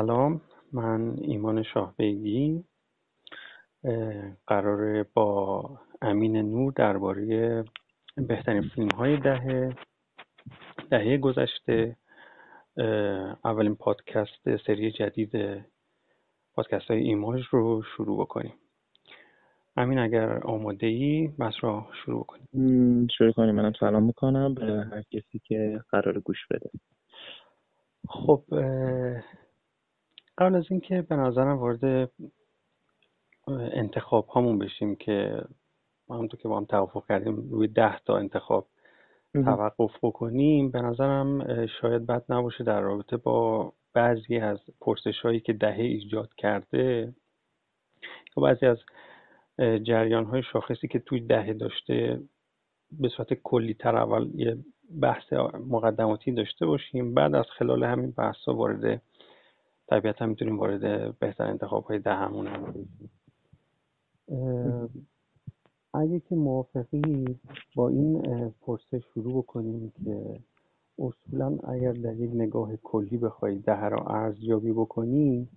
سلام من ایمان شاهبیگی قراره با امین نور درباره بهترین فیلم های دهه دهه گذشته. اولین پادکست سری جدید پادکست های ایماج رو شروع بکنیم. امین اگر آماده ای بس را شروع کنیم شروع کنیم. منم سلام می‌کنم به هر کسی که قرار گوش بده. خب قبل از اینکه به نظرم وارد انتخاب هامون بشیم که همونطور که با هم توافق کردیم روی ده تا انتخاب توقف بکنیم به نظرم شاید بد نباشه در رابطه با بعضی از پرسش هایی که دهه ایجاد کرده یا بعضی از جریان های شاخصی که توی دهه داشته به صورت کلی تر اول یه بحث مقدماتی داشته باشیم بعد از خلال همین بحث ها وارد طبیعتا می‌تونیم وارد بهتر انتخاب های دهمون هم اگه که موافقی با این پرسش شروع بکنیم که اصولا اگر در یک نگاه کلی بخوای دهه را ارزیابی بکنی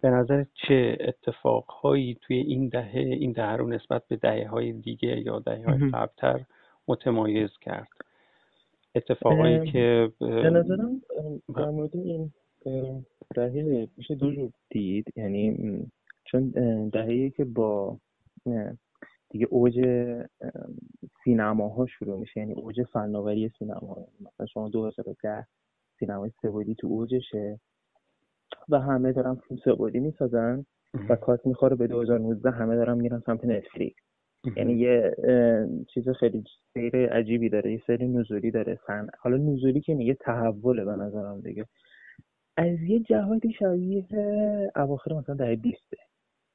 به نظر چه اتفاقهایی توی این دهه این دهه رو نسبت به دهه های دیگه یا دهه های قبلتر متمایز کرد؟ اتفاقهایی که به نظرم در مورد این دهه میشه دو جور دید یعنی چون دهه‌ای که با دیگه اوج سینماها شروع میشه یعنی اوج فناوری سینما مثلا شما 2010 سینمای سبودی تو اوجشه و همه دارن فیلم سبودی می‌سازن و کات می‌خوره به 2019 همه دارن میرن سمت نتفلیکس. یعنی یه چیز خیلی سیر عجیبی داره یه سری نزولی داره فن حالا نزولی که میگه تحوله به نظرم دیگه. از یه جهاتی شبیه اواخر مثلا دهه بیسته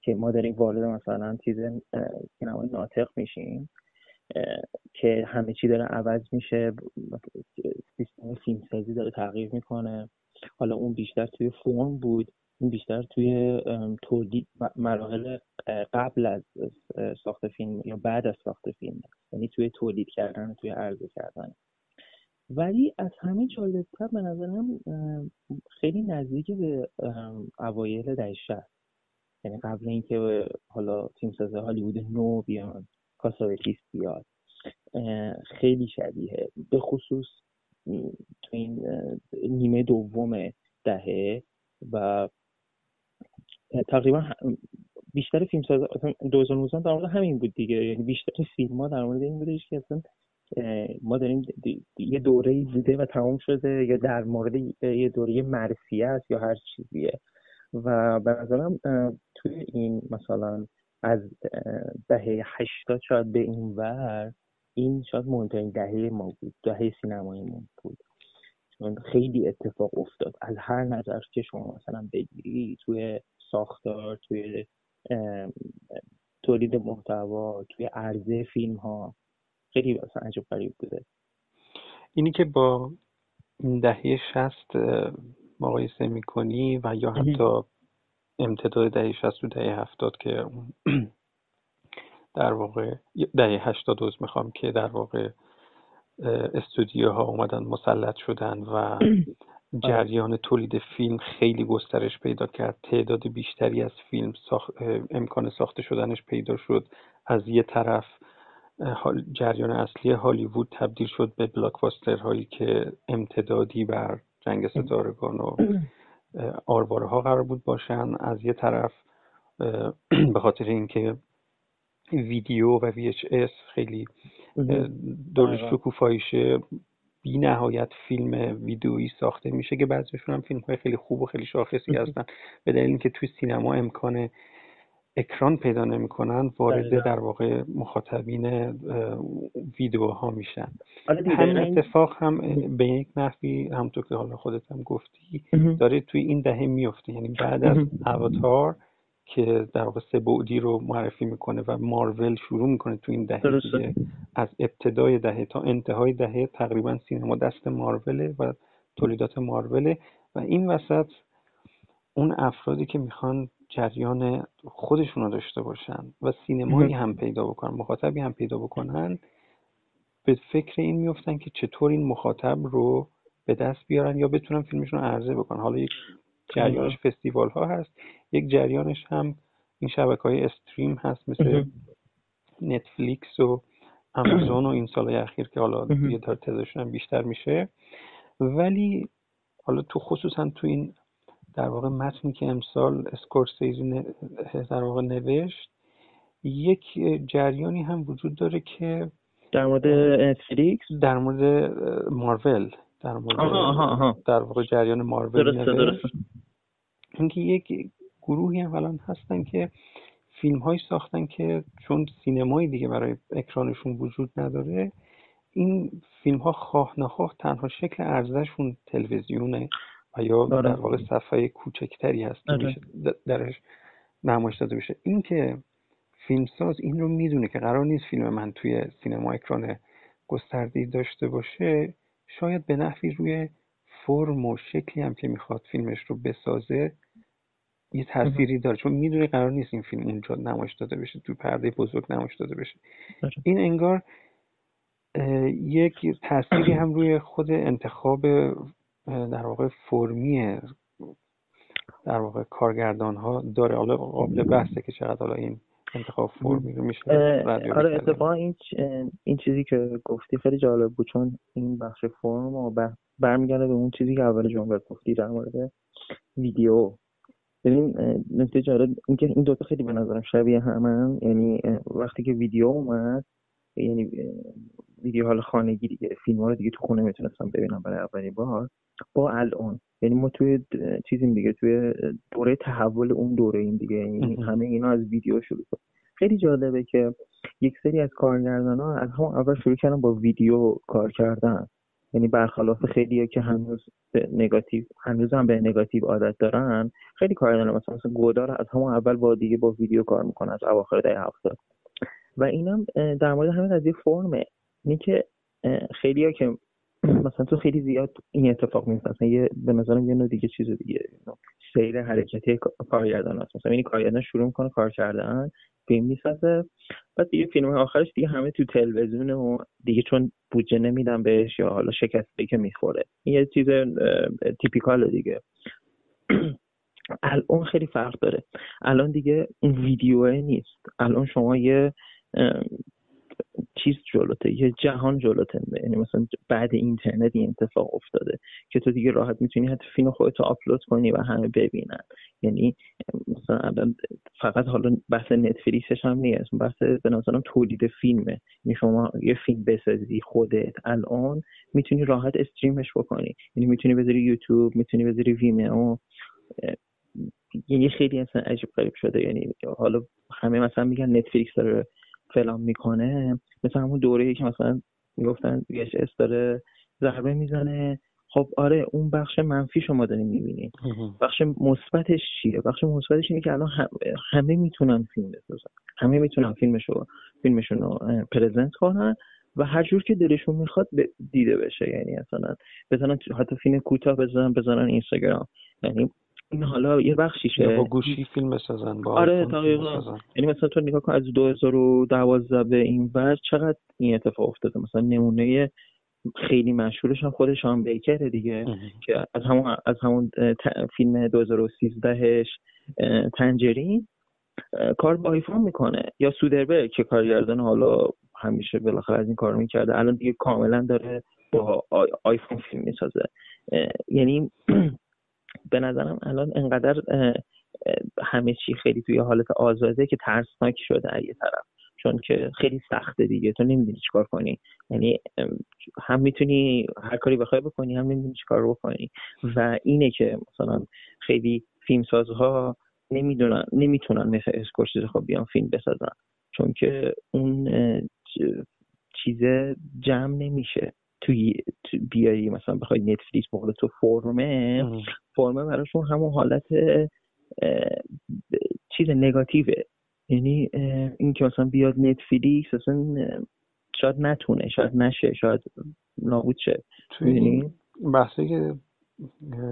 که ما داریم وارد مثلا چیز سینمای ناطق میشیم که همه چی داره عوض میشه سیستم فیلمسازی داره تغییر می‌کنه. حالا اون بیشتر توی فرم بود این بیشتر توی تولید مراحل قبل از ساخت فیلم یا بعد از ساخت فیلم. یعنی توی تولید کردن توی عرضه کردن. ولی از همه جالبتر به نظرم خیلی نزدیک به اوایل دهه یعنی قبل اینکه حالا تیمساز هالیوود نو بیان کاساوتیس بیاد. خیلی شبیه. به خصوص تو این نیمه دوم دهه و تقریبا بیشتر فیلم ساز 2019 در مورد همین بود دیگه. یعنی بیشتر فیلم ها در مورد این بودش که اصلا ما داریم یه دوره بوده و تمام شده یا در مورد یه دوره مرسیه یا هر چیزیه. و به نظرم توی این مثلا از دهه هشتاد شاید به این ور این شاید مهمترین دهه ما بود دهه سینمایی ما بود خیلی اتفاق افتاد. از هر نظر که شما مثلا بگیری توی ساختار توی تولید محتوا توی عرضه فیلم ها خیلی مثلا عجب غریب بوده. اینی که با دهه شست مقایسه می‌کنی و یا حتی امتداد دهه شست و دهه هفتاد که در واقع دهه هشتاد دوز می‌خوام که در واقع استودیوها اومدن مسلط شدن و جریان تولید فیلم خیلی گسترش پیدا کرد. تعداد بیشتری از فیلم امکان ساخته شدنش پیدا شد از یه طرف. جریان اصلی هالیوود تبدیل شد به بلاکباستر هایی که امتدادی بر جنگ ستارگان و آرواره ها قرار بود باشن. از یه طرف به خاطر اینکه ویدیو و VHS خیلی دورش شکوفایشه بی نهایت فیلم ویدیویی ساخته میشه که بعضیشون هم فیلم های خیلی خوب و خیلی شاخصی هستن. به دلیل اینکه توی سینما امکان اکران پیدا نمی‌کنن وارد در واقع مخاطبین ویدیوها میشن. آره همین اتفاق هم به یک نحوی همونطور که حالا خودت هم گفتی داره توی این دهه میفته یعنی بعد از اواتار که در واقع سه بعدی رو معرفی می‌کنه و مارول شروع می‌کنه تو این دهه دیگه. از ابتدای دهه تا انتهای دهه تقریبا سینما دست ماروله و تولیدات ماروله و این وسط اون افرادی که می‌خوان جریان خودشون رو داشته باشن و سینمایی هم پیدا بکنن مخاطبی هم پیدا بکنن به فکر این میفتن که چطور این مخاطب رو به دست بیارن یا بتونن فیلمشون رو عرضه بکنن. حالا یک جریانش فستیوال ها هست یک جریانش هم این شبکه های استریم هست مثل نتفلیکس و آمازون و این سالهای اخیر که حالا داره تعدادشون بیشتر میشه. ولی حالا تو خصوصا تو این در واقع متنی که امسال اسکورسیزی در واقع نوشت یک جریانی هم وجود داره که در مورد نتفلیکس در مورد مارول در مورد در واقع جریان مارول درسته درسته. اینکه یک گروهی اولا هستن که فیلم هایی ساختن که چون سینمایی دیگه برای اکرانشون وجود نداره این فیلم ها خواه نخواه تنها شکل ارزششون تلویزیونه. و یا در آره. واقع صفحه کوچکتری هست که آره. میشه درش نمایش داده بشه اینکه فیلمساز این رو می‌دونه که قرار نیست فیلم من توی سینما اکران گسترده‌ای داشته باشه شاید به نحوی روی فرم و شکلی هم که می‌خواد فیلمش رو بسازه یه تأثیری داره چون می‌دونه قرار نیست این فیلم اونجا نمایش داده بشه تو پرده بزرگ نمایش داده بشه آره. این انگار یک تأثیری هم روی خود انتخاب در واقع فرمی در واقع کارگردان ها داره. حالا قابل بحثه که چقدر حالا این انتخاب فرمی رو میشه آره. اتفاقا این چ- این چیزی که گفتی خیلی جالب بود چون این بخش فرم بر- برمیگرده به اون چیزی که اول جمله گفتی در مورد ویدیو. ببین نکته جالب اینکه این دوتا خیلی به نظرم شبیه همن. یعنی وقتی که ویدیو اومد یعنی اه، ویدیو حال خانگی دیگه فیلم ها رو دیگه تو خونه می‌تونستم ببینم برای اولین بار. با الان یعنی ما توی چیزیم دیگه توی دوره تحول اون دوره این دیگه. یعنی. همه اینا از ویدیو شروع شد. خیلی جالبه که یک سری از کارگردان ها از همون اول شروع کردن با ویدیو کار کردن. یعنی برخلاف خیلی که هنوز به نگاتیو هنوز هم به نگاتیو عادت دارن خیلی کارگردان مثلا مثلا گودار از همون اول با دیگه با ویدیو کار می‌کنه از اواخر دهه هفتاد. و اینم در مورد همین قضیه فرمه. اینی که خیلی ها که مثلا تو خیلی زیاد این اتفاق میفته مثلا یه به نظرم یه نوع دیگه چیز دیگه سیر حرکتی کارگردان هست. مثلا این کارگردان شروع می‌کنه کار کردن فیلم می‌سازه بعد دیگه فیلم آخرش دیگه همه تو تلویزیون و دیگه چون بودجه نمیدن بهش یا حالا شکسته که می‌خوره. این یه چیز تیپیکال دیگه. الان خیلی فرق داره. الان دیگه اون ویدیوه نیست. الان شما یه چیز جلوته یه جهان جلوته. یعنی مثلا بعد اینترنت این اتفاق افتاده که تو دیگه راحت می‌تونی حتی فیلم خودتو آپلود کنی و همه ببینن. یعنی مثلا فقط حالا بحث نتفلیکسش هم نیست بحث به نظرم تولید فیلمه. یعنی شما یه فیلم بسازی خودت الان می‌تونی راحت استریمش بکنی. یعنی می‌تونی بذاری یوتیوب می‌تونی بذاری ویمیو یعنی خیلی اصلا عجیب غریب شده. یعنی حالا همه مثلا میگن نتفلیکس داره فلان می‌کنه مثلا همون دوره که مثلا می‌گفتن VHS داره ضربه می‌زنه. خب آره اون بخش منفی شما دارین می‌بینید مهم. بخش مثبتش چیه؟ بخش مثبتش اینه که الان هم- همه می‌تونن فیلم بسازن. همه می‌تونن فیلمشو فیلمشون رو پرزنت کنن و هر جور که دلشون می‌خواد ب- دیده بشه. یعنی مثلا بزنن حتی فیلم کوتاه بزنن بزنن اینستاگرام. یعنی این حالا یه بخشیشه. با گوشی فیلم بسازن با آره، دقیقاً. یعنی مثلا تو نگاه کن از 2012 به این ور چقدر این اتفاق افتاده؟ مثلا نمونه خیلی مشهورش هم خود شان بیکره دیگه. که از همون از همون فیلم 2013 ش تنجرین کار با آیفون می‌کنه. یا سودربرگ که کارگردان حالا همیشه بالاخره از این کار می‌کرده. الان دیگه کاملا داره با آی- آیفون فیلم می‌سازه. یعنی به نظرم الان انقدر همه چی خیلی توی حالت آزاده که ترسناک شده از یه طرف. چون که خیلی سخته دیگه. تو نمی‌دونی چیکار کنی. یعنی هم می‌تونی هر کاری بخوای بکنی هم نمی‌دونی چیکار بکنی. و اینه که مثلا خیلی فیلمسازها نمی‌دونن نمی‌تونن مثل اسکورسیزه خب بیان فیلم بسازن. چون که اون چیزه جمع نمیشه. توی تو بیاری مثلا بخوای نتفلیکس بقول تو فرمه. فرمه براشون همون حالت چیز نگاتیوه یعنی این که مثلا بیاد نتفلیکس اصلا شاید نتونه شاید نشه شاید نابود شه توی می‌دونی؟ بحثی که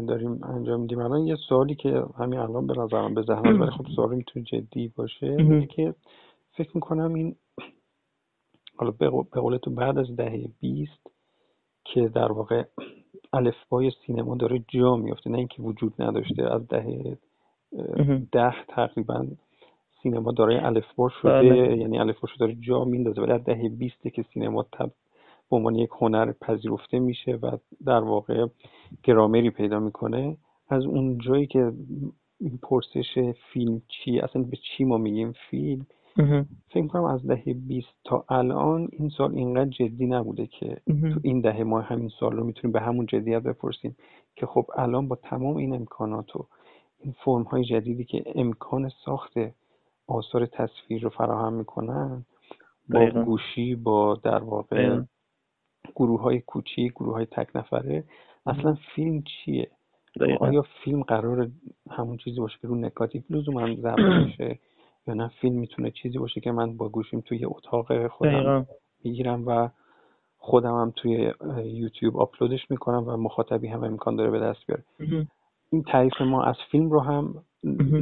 داریم انجام میدیم الان یه سوالی که همین الان به نظرم به ذهنم ولی خب سوالی می‌تونه جدی باشه. اینه که فکر می‌کنم این حالا به قول تو بعد از دهه بیست که در واقع الفبای سینما داره جا میفته نه اینکه وجود نداشته. از دهه ده تقریبا سینما داره الفبا شده بله. یعنی الفبا داره جا میندازه. ولی از دهه بیسته که سینما تب به عنوان یک هنر پذیرفته میشه و در واقع گرامری پیدا می‌کنه از اون جایی که این پرسش فیلم چی اصلا به چی ما میگیم فیلم فکر کنم از دهه 20 تا الان این سال اینقدر جدی نبوده که تو این دهه ما همین سال رو می‌تونیم به همون جدیت بپرسیم که خب الان با تمام این امکانات و این فرم های جدیدی که امکان ساخت آثار تصویر رو فراهم می‌کنن با گوشی با در واقع گروه های کوچیک گروه های تک نفره اصلا فیلم چیه؟ آیا فیلم قرار همون چیزی باشه که رو نکاتیو لزوما ضبط بشه؟ یا نه فیلم می‌تونه چیزی باشه که من با گوشیم توی اتاق خودم می‌گیرم و خودم هم توی یوتیوب آپلودش می‌کنم و مخاطبی هم امکان داره به دست بیاره. این تعریف ما از فیلم رو هم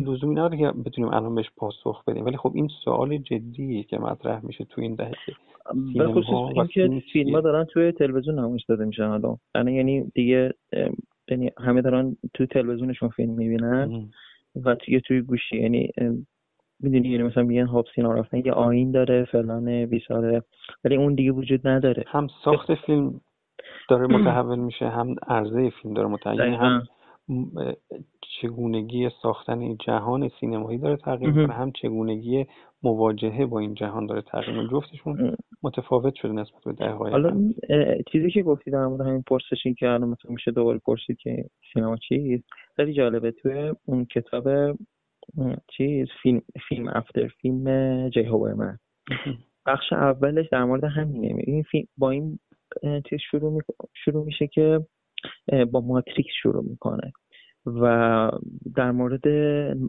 لزومی نداره که بتونیم الان بهش پاسخ بدیم. ولی خب این سوال جدیه که مطرح میشه تو این دهه به خصوص اینکه فیلم ها دارن توی تلویزیون نمایش داده میشن حالا یعنی دیگه یعنی همه دارن تو تلویزیونشون فیلم می‌بینن و توی توی گوشی. یعنی می‌دونی یعنی مثلا میگن هاب سینا رفتن یه آین داره فلان بیساره ولی اون دیگه وجود نداره. هم ساخت فیلم داره متحول میشه هم عرضه فیلم داره متحول هم چگونگی ساختن جهان سینمایی داره تغییر می‌کنه هم چگونگی مواجهه با این جهان داره تغییر می‌کنه. جفتشون متفاوت شده نسبت به ده حالا چیزی که گفتی در مورد همین پرسش این که الان مثلا میشه دوباره پرسید که سینما چیست خیلی جالبه. توی اون کتاب چیز فیلم فیلم افتر فیلم جی من بخش اولش در مورد همینه. این فیلم با این چیز شروع, شروع میشه که با ماتریکس شروع می‌کنه. و در مورد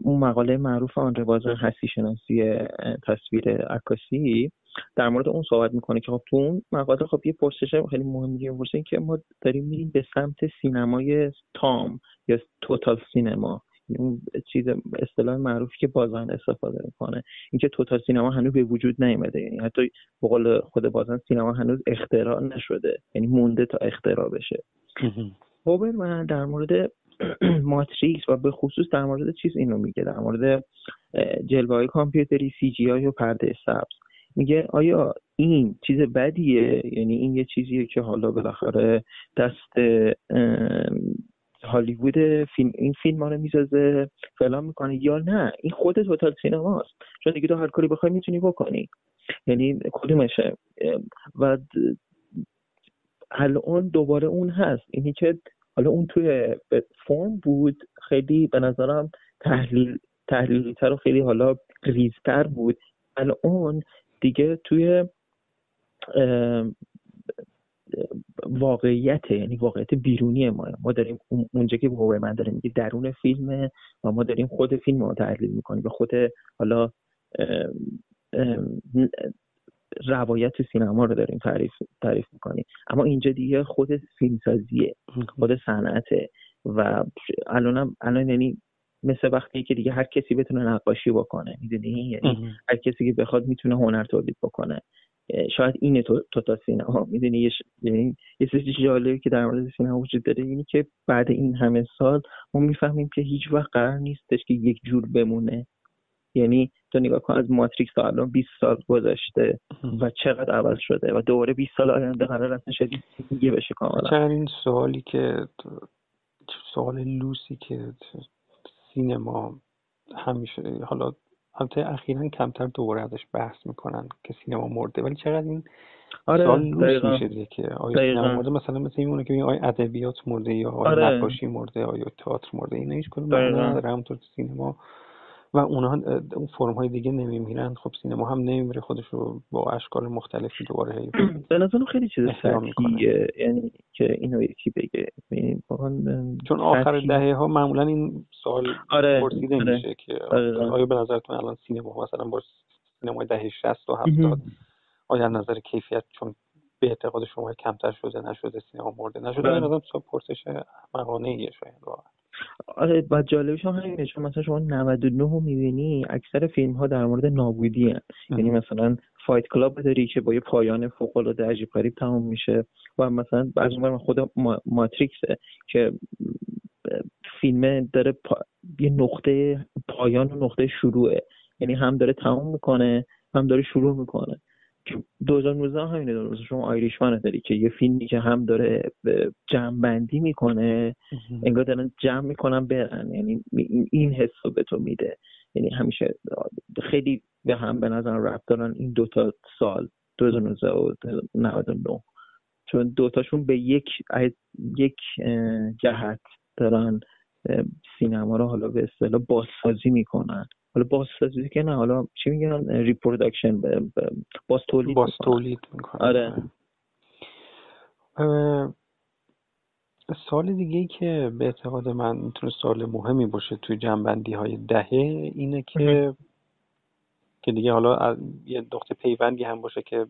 اون مقاله معروف آن بازار هستی شناسی تصویر عکاسی در مورد اون صحبت می‌کنه که خب تو اون مقاله خب یه پرسش خیلی مهمی پرسه که ما داریم میریم به سمت سینمای تام یا توتال سینما اون چیز اصطلاح معروفی که بازان استفاده می‌کنه. اینکه توتال سینما هنوز به وجود نیامده یعنی حتی به قول خود بازان سینما هنوز اختراع نشده. یعنی مونده تا اختراع بشه. هوبر من در مورد ماتریکس و به خصوص در مورد چیز اینو میگه. در مورد جلوه های کامپیوتری سی جی های و پرده سبز. میگه آیا این چیز بدیه؟ یعنی این یه چیزیه که حالا بالاخره دست هالیوود فیلم این فیلم ها رو می‌سازه فلان می‌کنه یا نه. این خود توتال سینماست. چون دیگه تو هر کاری بخوای می‌تونی بکنی. یعنی کدومشه؟ و الان دوباره اون هست. اینی که حالا اون توی فرم بود خیلی به نظرم تحلیل تحلیلی تر و خیلی حالا ریزتر بود. الان دیگه توی واقعیت یعنی واقعیت بیرونی ما. ما داریم اونجا که به من داره میگه درون فیلمه و ما داریم خود فیلم رو تحلیل می‌کنیم. به خود حالا روایت سینما رو داریم تعریف تعریف می‌کنیم. اما اینجا دیگه خود فیلمسازیه خود صنعته و الانم الان یعنی مثل وقتی که دیگه هر کسی بتونه نقاشی بکنه می‌دونی؟ یعنی هر کسی که بخواد می‌تونه هنر تولید بکنه. شاید اینه تو, تو تا سینما می‌دونی یه, یعنی یه چیزی جالبی که در مورد سینما وجود داره اینی که بعد این همه سال ما می‌فهمیم که هیچ وقت قرار نیستش که یک جور بمونه. یعنی تو نگاه کن از ماتریکس تا الان 20 سال گذشته و چقدر عوض شده و دوباره 20 سال آینده قرار اصلا شدید دیگه بشه کاملا. چقدر این سوالی که سوال لوسی که سینما همیشه حالا البته اخیرا کمتر دوباره ازش بحث می‌کنن که سینما مرده. ولی چقدر این آره سال لوس میشه که آیا سینما مرده؟ مثلا مثل میمونه که آیا ادبیات مرده یا آیا آره. نقاشی مرده آیا تئاتر مرده؟ اینا هیچ کدوم نداره همونطور سینما و اونها اون فرم های دیگه نمیمیرن. خب سینما هم نمیمیره خودش رو با اشکال مختلفی دوباره به نظرم خیلی چیز سطحیه یعنی که اینو یکی بگه. چون آخر دهه ها معمولا این سوال آره. پرسیده آره. میشه که آیا به نظرتون الان سینما مثلا با سینمای دهه 60 و 70 آیا نظر کیفیت چون به اعتقاد شما کمتر شده نشده سینما مرده نشده؟ به نظرم پرسش مقانه ایه شاید واقعا. آره و جالبش هم همینه چون مثلا شما 99 رو می‌بینی اکثر فیلم ها در مورد نابودی هن. یعنی مثلا فایت کلاب داری که با یه پایان فوق العاده عجیب غریب تموم میشه و مثلا از اون خود ماتریکسه که فیلم داره یه نقطه پایان و نقطه شروعه. یعنی هم داره تموم می‌کنه هم داره شروع می‌کنه. 2019 همینه داره. شما آیریشمن داری که یه فیلمی که هم داره جمع بندی می‌کنه انگار دارن جمع می‌کنن برن. یعنی این حس رو به تو میده. یعنی همیشه خیلی به هم به نظر رفت دارن این دوتا سال 2019 و 99 چون دوتاشون به یک یک جهت دارن سینما رو حالا به اصطلاح بازسازی می‌کنن. حالا بازسازی که نه حالا چی میگن؟ ریپرودکشن باز تولید باز تولید می‌کنن. آره. سال دیگه ای که به اعتقاد من می‌تونه سال مهمی باشه توی جنبندی های دهه اینه که که دیگه حالا یه نقطه پیوندی هم باشه که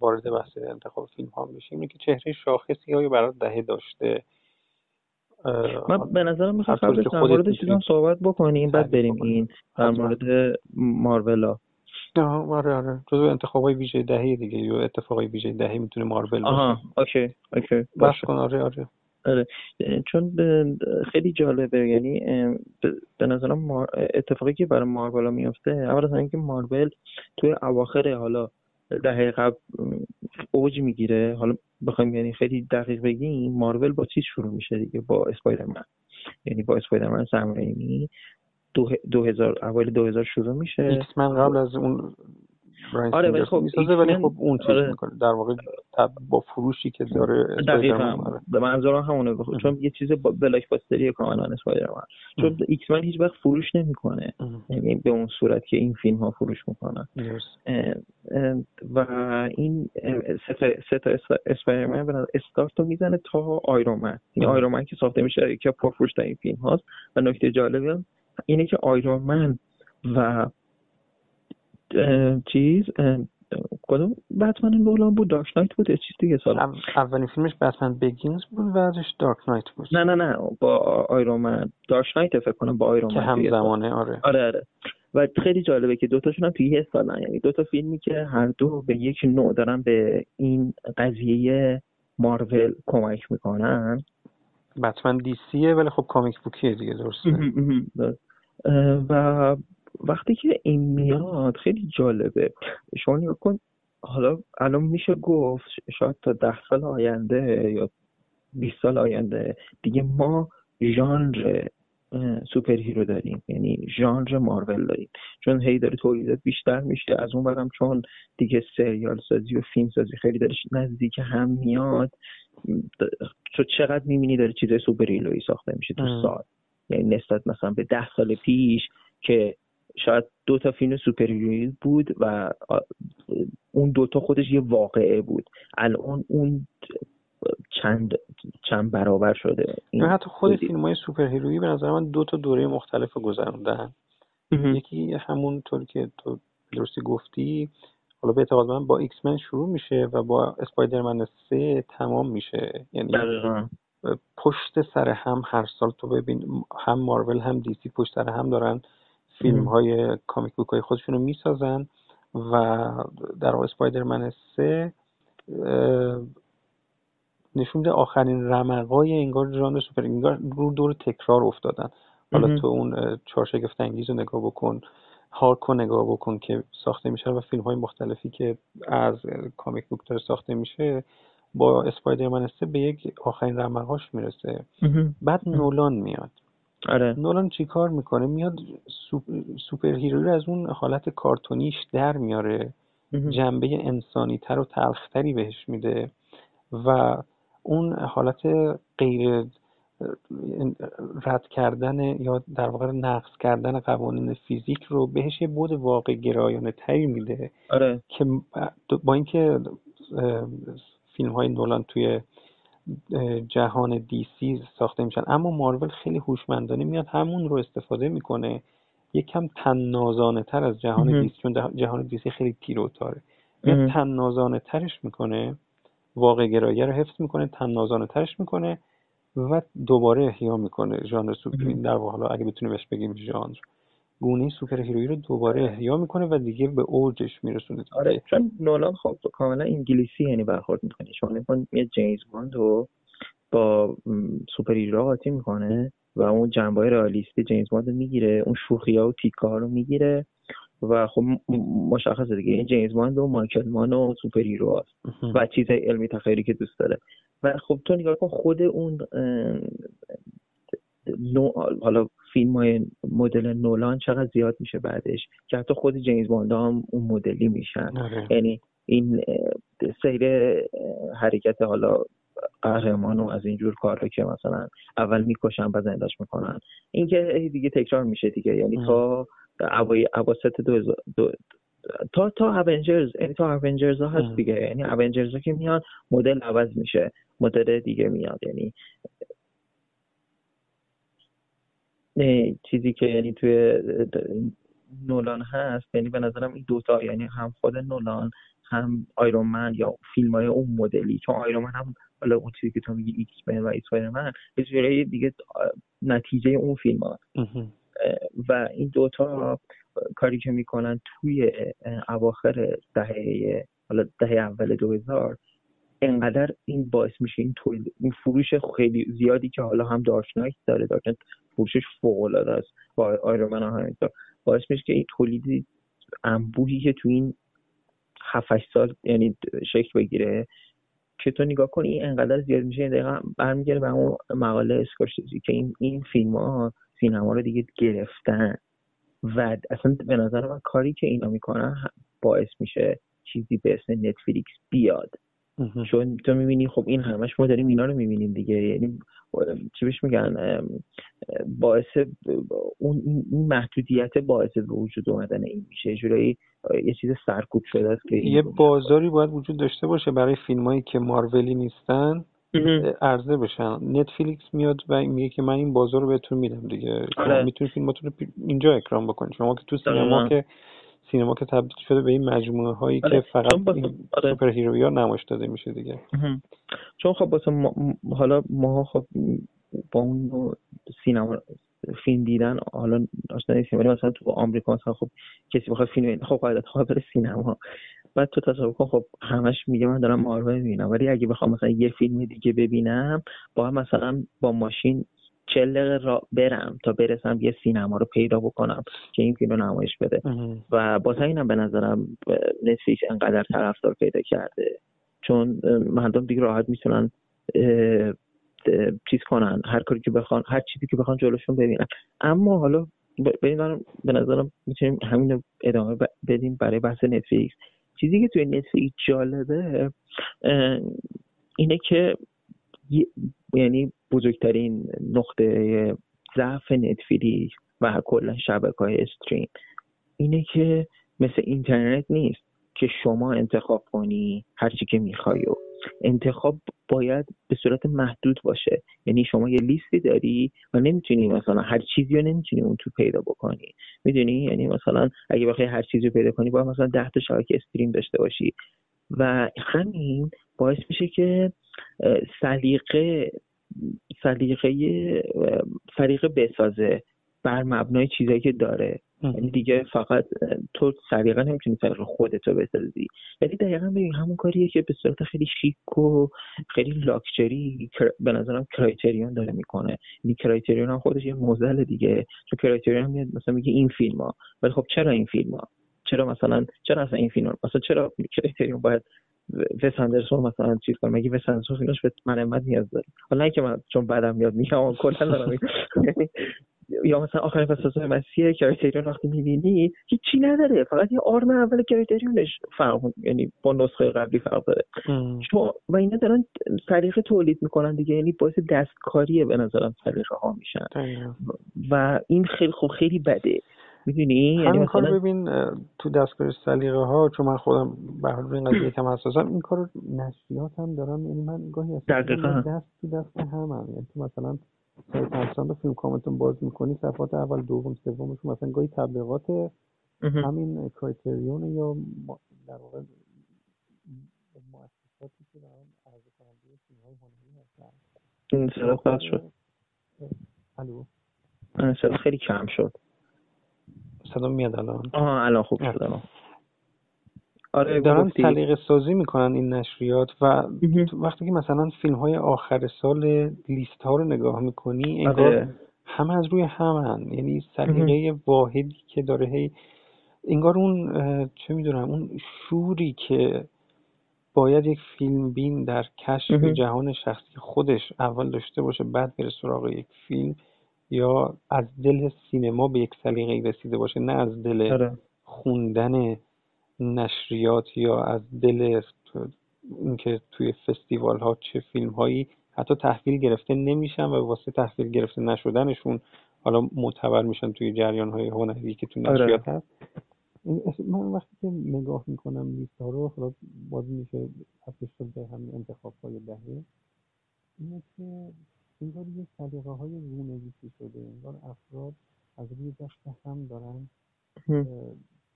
وارد بحث انتخاب فیلم ها میشه اینه که چهره شاخصی های برای دهه داشته. من به نظرم می‌خوام قبل در مورد چیزا صحبت بکنیم بعد بریم این در مورد مارولا. آره آره. جزو انتخاب های ویژه دهه دیگه یا اتفاقای ویژه دهه می‌تونه مارول باشه. آها OK OK بس کن آره آره. آره. چون خیلی جالبه یعنی به نظرم اتفاقی که برای مارول میفته اول از اینکه مارول توی اواخر حالا دهه قبل اوج می‌گیره. حالا بخوایم یعنی خیلی دقیق بگیم مارول با چیز شروع میشه دیگه؟ با Spider-Man. یعنی با Spider-Man سم دو, دو هزار اول دو هزار شروع میشه. X-Men قبل از اون آره ولی خب می‌سازه ولی خب اون چیز آره. می‌کنه. در واقع با فروشی که داره دقیقاً. به منظورم همونه. بخور. چون یه چیز با blockbuster ی کاملا Spider-Man چون X-Men هیچ وقت فروش نمی‌کنه. یعنی به اون صورت که این فیلم ها فروش می‌کنن. و این سه تا Spider-Man به استارت رو می‌زنه تا Iron Man این Iron Man که ساخته میشه که پرفروش این فیلم هاست. و نکته جالبه اینه که آیرومن و چیز کدوم؟ بتمن نولان بود دارک نایت بود چیز دیگه سال اولین فیلمش بتمن بگینز بود و ازش دارک نایت بود. نه نه نه با آیرومن دارک نایت فکر کنم با آیرومن که هم زمانه آره. آره آره. و خیلی جالبه که دوتاشون هم توی یه سالن یعنی دوتا فیلمی که هر دو به یک نوع دارن به این قضیه مارول کمک می‌کنن. Batman DC ه ولی خب comic book یه دیگه درسته. و وقتی که این میاد خیلی جالبه. شما نگاه کن حالا الان میشه گفت شاید تا ده سال آینده یا 20 سال آینده دیگه ما ژانر superhero داریم. یعنی ژانر مارول داریم. چون هی داره تولیدات بیشتر میشه. از اون برم چون دیگه سریال سازی و فیلم سازی خیلی داره نزدیک هم میاد تو چقدر می‌بینی داره چیزای superhero یی ساخته میشه تو سال؟ یعنی نسبت مثلا به ده سال پیش که شاید دو تا فیلم سوپر بود و اون دوتا خودش یه واقعه بود. الان اون چند چند برابر شده. این حتی خود فیلم های superhero یی به نظر من دو تا دوره مختلف گذروندن. یکی همون طور که تو درستی گفتی حالا به اعتقاد من با X-Men شروع میشه و با Spider-Man سه تمام میشه. یعنی پشت سر هم هر سال تو ببین هم مارول هم دیسی پشت سر هم دارن فیلم های کامیک بوک های خودشون رو می‌سازن و در اسپایدرمن سه نشون میده آخرین رمقای انگار ژانر سوپر انگار رو دور تکرار افتادن. حالا تو اون چهار شگفت انگیز رو نگاه بکن هارک رو نگاه بکن که ساخته میشه و فیلم های مختلفی که از کامیک بوک داره ساخته میشه با اسپایدرمن سه به یک آخرین رمقاش می‌رسه. بعد نولان میاد. آره. نولان چی کار می‌کنه؟ میاد سوپر هیروی رو از اون حالت کارتونیش در میاره. جنبه انسانی تر و تلختری بهش میده و اون حالت غیر رد کردن یا در واقع نقص کردن قوانین فیزیک رو بهش یه بود واقع گرایانه تری میده. آره. که با اینکه فیلم های نولان توی جهان دیسی ساخته میشن. اما مارول خیلی هوشمندانه میاد همون رو استفاده می‌کنه. یک کم تنازانه تر از جهان دیسی چون جهان دیسی خیلی تیروتاره میاد تنازانه ترش می‌کنه. واقع گرایی رو حفظ می‌کنه تنازانه ترش می‌کنه و دوباره احیا می‌کنه ژانر سوپر در واقع حالا اگه بتونیم بهش بگیم ژانر. گونه superhero یی رو دوباره احیا می‌کنه و دیگه به اوجش میرسونه آره چون نولان خب کاملا انگلیسی یعنی برخورد می‌کنه شما نگا کن یه جیمز باند رو با superhero قاطی می‌کنه و اون جنبه رئالیستی جیمز باند رو می‌گیره اون شوخی ها و تیکه ها رو می‌گیره و خب مشخصه دیگه. این جیمز باند و مایکل مان و superhero هست و چیزهای علمی تخیلی که دوست داره. و خب تو نگاه کن خود اون حالا فیلم های مدل نولان چقدر زیاد میشه بعدش که حتی خود جیمز باند هم اون مدلی میشن. آره. یعنی این سیر حرکت حالا قهرمان و از اینجور کارها که مثلا اول می‌کشن و زنداش می‌کنن. این که دیگه تکرار میشه دیگه. یعنی تا اواسط دو, دو تا تا اونجرز یعنی تا اونجرز ها هست دیگه. یعنی اونجرز ها که میاد مدل عوض میشه. مدل دیگه میاد. یعنی چیزی که یعنی توی نولان هست یعنی به نظرم این دوتا یعنی هم خود نولان هم Iron یا فیلم های اون مدلی. چون Iron هم حالا اون چیزی که تو میگی X-Men و Spider-Man به دیگه نتیجه اون فیلم ها. و این دوتا کاری که می‌کنن توی اواخر دهه حالا دهه اول 2000 انقدر این باعث میشه این تولید این فروش خیلی زیادی که حالا هم دارک داره دارک فروشش فوق العاده است با آیرون باعث میشه که این تولیدی انبوهی که تو این 7 سال یعنی شکل بگیره که تو نگاه کنی این انقدر زیاد میشه. دقیقا برمیگره به اون مقاله اسکورسیزی که این این فیلم ها سینما رو دیگه گرفتن و اصلا به نظر من کاری که اینا می‌کنن باعث میشه چیزی به اسم نتفلیکس بیاد. چون تو می‌بینی خب این همش ما داریم اینا رو می‌بینیم دیگه. یعنی چی بهش میگن؟ باعث اون این محدودیت باعث به وجود اومدن این میشه. جورایی یه چیز سرکوب شده است که یه بازاری باید وجود داشته باشه برای فیلمایی که مارولی نیستن عرضه بشن. نتفلیکس میاد و میگه که من این بازار رو بهتون میدم دیگه. آره. می‌تونید فیلماتون رو اینجا اکرام بکنید. شما که تو سینما که سینما که تبدیل شده به این مجموعه هایی آره. که فقط آره. سوپر هیرویا نمایش داده میشه دیگه چون خب واسه ما... حالا ما خب با اون سینما فیلم دیدن حالا آشنا نیستیم ولی مثلا تو آمریکا مثلا خب کسی بخواد فیلم خب قاعدتا بره سینما بعد تو تصور کن خب همش میگه من دارم مارول می‌بینم ولی اگه بخوام مثلا یه فیلم دیگه ببینم با مثلا با ماشین چل دقیقه را برم تا برسم یه سینما رو پیدا بکنم که این فیلم رو نمایش بده. و با اینم به نظرم نتفلیکس انقدر طرفدار پیدا کرده. چون مردم دیگه راحت می‌تونن چیز کنن هر کاری که بخوان هر چیزی که بخوان جلوشون ببینن. اما حالا ببینم به نظرم می‌تونیم همین ادامه بدیم برای بحث نتفلیکس. چیزی که توی نتفلیکس جالبه اینه که یعنی بزرگترین نقطه ضعف نتفلیکس و کلا شبکه های استریم اینه که مثل اینترنت نیست که شما انتخاب کنی هرچی که می‌خوای و انتخاب باید به صورت محدود باشه. یعنی شما یه لیستی داری و نمی‌تونی مثلا هر چیزی رو نمی‌تونی اون تو پیدا بکنی. می‌دونی؟ یعنی مثلا اگه بخوای هر چیزی رو پیدا کنی باید مثلا ده تا شبکه استریم داشته باشی. و همین باعث میشه که سلیقه سلیقه سلیقه بسازه بر مبنای چیزایی که داره. یعنی دیگه فقط تو سلیقه نمی‌تونی سلیقه خودتو بسازی. ولی دقیقا ببین همون کاریه که به صورت خیلی شیک و خیلی لاکچری به نظرم کرایتریون داره می‌کنه. یعنی کرایتریون هم خودش یه موزل دیگه. چون کرایتریون هم میاد مثلا میگه این فیلم ها ولی خب چرا این فیلم ها چرا مثلا چرا اصلا این فیلم ها مثلا چرا Criterion باید وس اندرسون مثلا چیز کنم مگه وس اندرسون فیلمش به من نیاز داره؟ حالا نه که من چون بعدم میاد میگم کلا دارم یا مثلا آخرین فصل مسیح Criterion وقتی می‌بینی هیچی نداره. فقط یه آرم اول Criterion ش فرق یعنی با نسخه قبلی فرق داره. چون و اینا دارن طریق تولید می‌کنن دیگه. یعنی باعث دستکاریه به نظرم طریقه ها میشن و این خیلی خوب خیلی بده. می‌دونی؟ یعنی مثلا ببین تو دستگاه سلیقه ها چون من خودم به حال این قضیه یکم حساسم این کارو نشریات هم دارم. یعنی من گاهی دست تو دست هم, هم. یعنی تو مثلا سایت همسان فیلم کامنتون باز می‌کنی صفحات اول دوم سومش مثلا گاهی تبلیغات همین کرایتریون یا در واقع مؤسساتی که دارن عرضه کننده فیلم های هنری هستن. این صدا شد. الو؟ خیلی کم شد. صدا میاد الان. آها الان خوب شد الان آره دارن طریق سازی می‌کنن این نشریات و وقتی که مثلا فیلم های آخر سال لیست ها رو نگاه می‌کنی انگار آره. همه از روی همن یعنی سلیقه واحدی که داره هی انگار اون چه می‌دونم اون شوری که باید یک فیلم بین در کشف جهان شخصی خودش اول داشته باشه بعد بره سراغ یک فیلم یا از دل سینما به یک سلیقه رسیده باشه نه از دل آره. خوندن نشریات یا از دل اینکه توی فستیوال ها چه فیلم هایی حتی تحویل گرفته نمیشن و واسه تحویل گرفته نشدنشون حالا معتبر میشن توی جریان های هنری که تو آره. نشریات هست من وقتی که نگاه می‌کنم لیست ها رو حالا باز میشه حفظ شد به همین انتخاب های دهه اینه که انگار یه سلیقه های رونویسی شده انگار افراد از روی دست هم دارن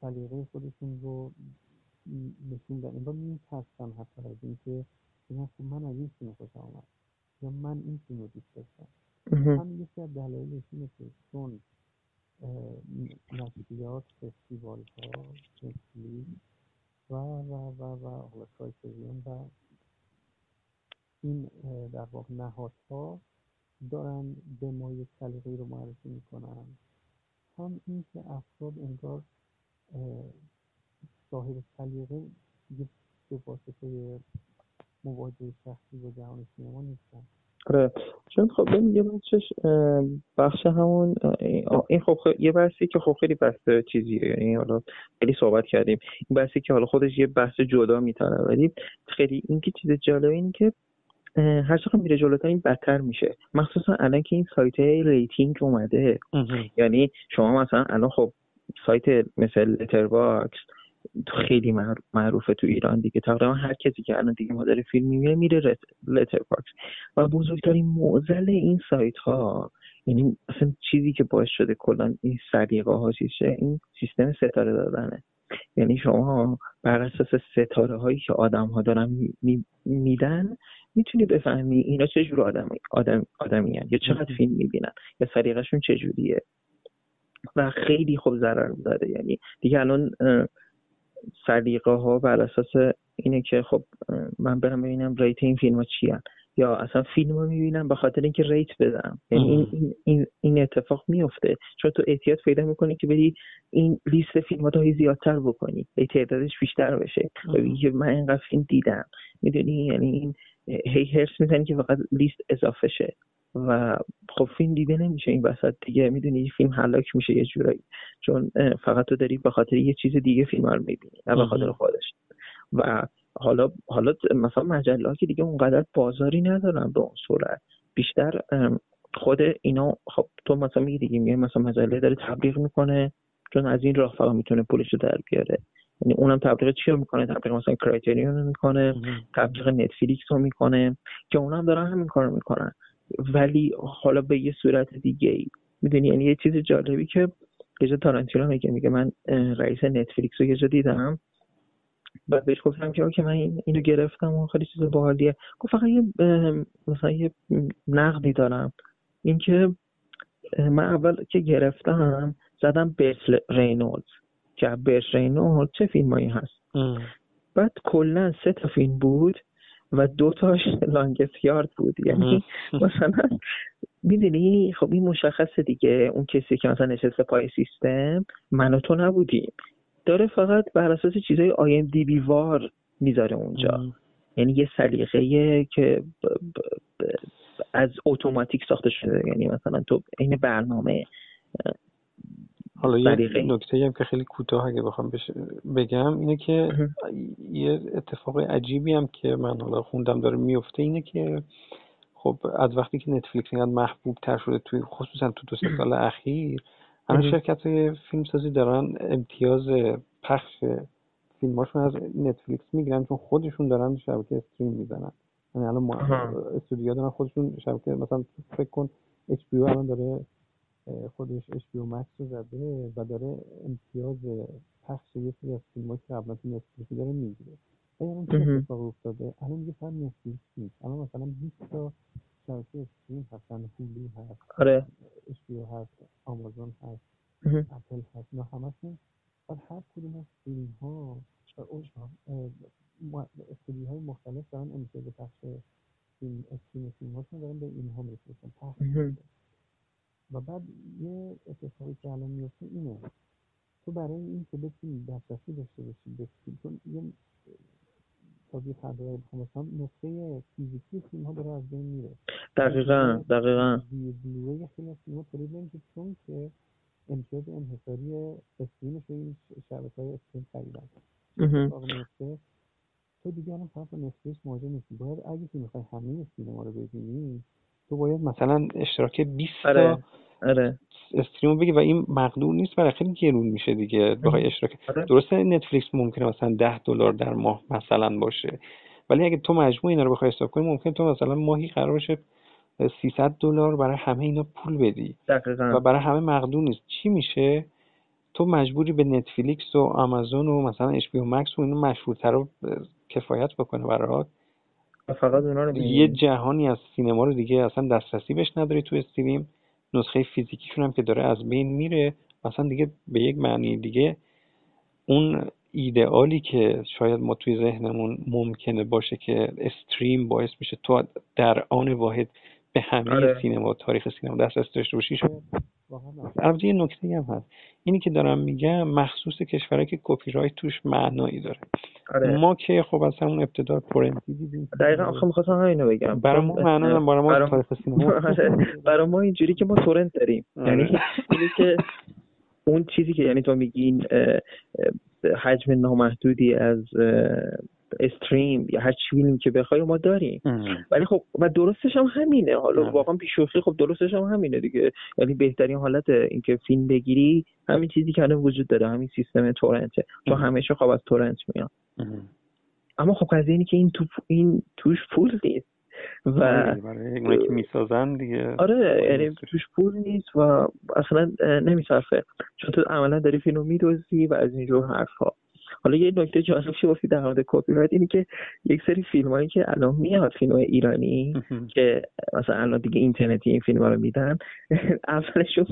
سلیقه خودشون رو نشون دادن. انگار میترسن حتی از اینکه خب من از این فیلم خوشم آمد یا من این فیلم رو دوست داشتم. هم. یکی از دلایلش اینه که چون نشریات فستیوال ها و و و و حالا و این در واقع نهادها دارن به ما یک سلیقه رو معرفی می‌کنن. هم این که افراد انگار صاحب سلیقه دیگه به واسطه مواجه شخصی با جهان سینما نیستن. آره. چون خب یه بخشش بخش همون این خب یه بحثی که خب خیلی بحث چیزیه. یعنی حالا خیلی صحبت کردیم. این بحثی که حالا خودش یه بحث جدا می‌تونه ولی خیلی این که چیز جالب این که هر چقدر میره جلوتر این بدتر میشه. مخصوصا الان که این سایت rating اومده. یعنی شما مثلا الان خب سایت مثل Letterboxd خیلی معروفه تو ایران دیگه. تقریبا هر کسی که الان دیگه مادر فیلم می‌بینه میره Letterboxd و بزرگترین معضل این سایت ها یعنی اصلا چیزی که باعث شده کلا این سلیقه ها چیشه این سیستم ستاره دادنه. یعنی شما بر اساس ستاره هایی که آدم ها دارن میدن می‌تونی بفهمی اینا چه جور آدمی آدم آدمی یا چقدر فیلم می‌بینن یا سلیقهشون چجوریه و خیلی خوب ضرر داره یعنی دیگه الان سلیقه ها بر اساس اینه که خب من برم ببینم ریت این فیلم ها چی یا اصلا فیلم رو می‌بینم به خاطر اینکه ریت بدم. یعنی این, این, این اتفاق میفته چون تو احتیاط پیدا می‌کنی که بری این لیست فیلم ها زیادتر بکنی. تعدادش بیشتر بشه. که من اینقدر فیلم دیدم. می‌دونی؟ یعنی این هی هرس می‌زنی که فقط لیست اضافه شه و خب فیلم دیده نمیشه این وسط دیگه. می‌دونی فیلم حلاک میشه یه جورایی چون فقط تو داری به خاطر یه چیز دیگه فیلم رو می‌بینی نه به خاطر خودش. و حالا حالا مثلا مجله که دیگه اونقدر بازاری ندارن به اون صورت. بیشتر خود اینا خب تو مثلا میگی دیگه میگه مثلا مجله داره تبلیغ می‌کنه چون از این راه فقط می‌تونه پولش رو در بیاره. یعنی اونم تبلیغ چی رو می‌کنه؟ تبلیغ مثلا کرایتریون رو می‌کنه تبلیغ نتفلیکس رو می‌کنه که اونم دارن همین کارو می‌کنن. ولی حالا به یه صورت دیگه ای. می‌دونی؟ یعنی یه چیز جالبی که یه تارانتینو میگه میگه من رئیس Netflix رو یه جا دیدم. بعد بهش گفتم که که من اینو گرفتم و خیلی چیز باحالیه. گفت فقط یه مثلا یه نقدی دارم. اینکه من اول که گرفتم زدم برت رینولدز. که برت رینولدز چه فیلمایی هست؟ بعد کلا سه تا فیلم بود و دو تاش لانگست یارد بود. یعنی مثلا می‌دونی خب این مشخصه دیگه. اون کسی که مثلا نشسته پای سیستم من و تو نبودیم. داره فقط بر اساس چیزای آی ام دی بی وار می‌ذاره اونجا. یعنی یه سلیقه که از اتوماتیک ساخته شده. یعنی مثلا تو این برنامه حالا یه نکته هم که خیلی کوتاه اگه بخوام بگم اینه که یه اتفاق عجیبی هم که من حالا خوندم داره میفته اینه که خب از وقتی که نتفلیکس اینقدر محبوب تر شده توی خصوصا تو دو سه سال اخیر الان شرکت های فیلم سازی دارن امتیاز پخش فیلماشون از نتفلیکس می‌گیرن چون خودشون دارن شبکه استریم می‌زنن. یعنی الان استودیو دارن خودشون شبکه مثلا فکر کن اچ الان داره خودش HBO Max رو زده و داره امتیاز پخش یه سری از فیلم که قبلا تو Netflix داره می‌گیره. الان چه اتفاق افتاده الان دیگه فقط Netflix نیست. الان مثلا 20 تا شبکه stream هستن Hulu هست آره. HBO هست آمازون هست اپل هست اینا همشون. بعد هر کدوم از فیلم ها استودیو های مختلف دارن امتیاز پخش فیلم استریم فیلم هاشون دارن به اینها میفرستن پخش و بعد یه اتفاقی که الان میفته اینه. تو برای این که بتونی دسترسی داشته باشی به فیلم چون یه تازه فردا بخوام نسخه فیزیکی فیلم ها داره از بین میره. دقیقا دقیقا. بلوری خیلی از فیلم ها تولید نمیشه چون که امتیاز انحصاری استریمش رو این شبکه های استریم خریدن. تو دیگه الان فقط با نتفلیکس مواجه نیستی. باید اگه که می‌خوای همه سینما رو ببینی تو باید مثلا اشتراک 20 آره. آره. استریم بگی و این مقدور نیست برای خیلی گرون میشه دیگه بخوای اشتراک آره. درسته نتفلیکس ممکنه مثلا 10 دلار در ماه مثلا باشه ولی اگه تو مجموع اینا رو بخوای حساب کنی ممکن تو مثلا ماهی قرار باشه 300 دلار برای همه اینا پول بدی دقیقا. و برای همه مقدور نیست چی میشه تو مجبوری به نتفلیکس و آمازون و مثلا اچ پی مکس و اینو مشهورتر رو کفایت بکنه برات فقط اونا رو یه جهانی از سینما رو دیگه اصلا دسترسی بهش نداری تو استریم نسخه فیزیکیشون هم که داره از بین میره. مثلا دیگه به یک معنی دیگه اون ایدئالی که شاید ما توی ذهنمون ممکنه باشه که استریم باعث میشه تو در آن واحد به همه آره. سینما تاریخ سینما دسترسی داشته باشی البته یه نکته هم هست. اینی که دارم میگم مخصوص کشورهایی که کپی رایت توش معنایی داره. آره. ما که خب از همون ابتدا تورنتی دیدیم. دقیقا آخه می‌خواستم همینو بگم. برای ما معنا برای ما تاریخ سینما. آره. برای ما اینجوری که ما تورنت داریم. آره. یعنی که اون چیزی که یعنی تو میگین حجم نامحدودی از استریم یا هر فیلمی که بخوای ما داریم. ولی خب و درستش هم همینه. حالا واقعا بیشوخی خب درستش هم همینه دیگه. یعنی بهترین حالت اینکه فیلم بگیری همین چیزی که الان وجود داره همین سیستم تورنته تو همیشه خب از تورنت میاد اما خب قضیه اینه که این تو این توش پول نیست. و برای که می‌سازن دیگه آره یعنی توش پول نیست و اصلا نمیصرفه چون تو عملا داری فیلم میدوزی و از اینجور حرفها. حالا یه نکته جالب گفتی در مورد کپی رایت اینه که یک سری فیلم هایی که الان میاد فیلم های ایرانی که مثلا الان دیگه اینترنتی این فیلم ها رو میدن اولشون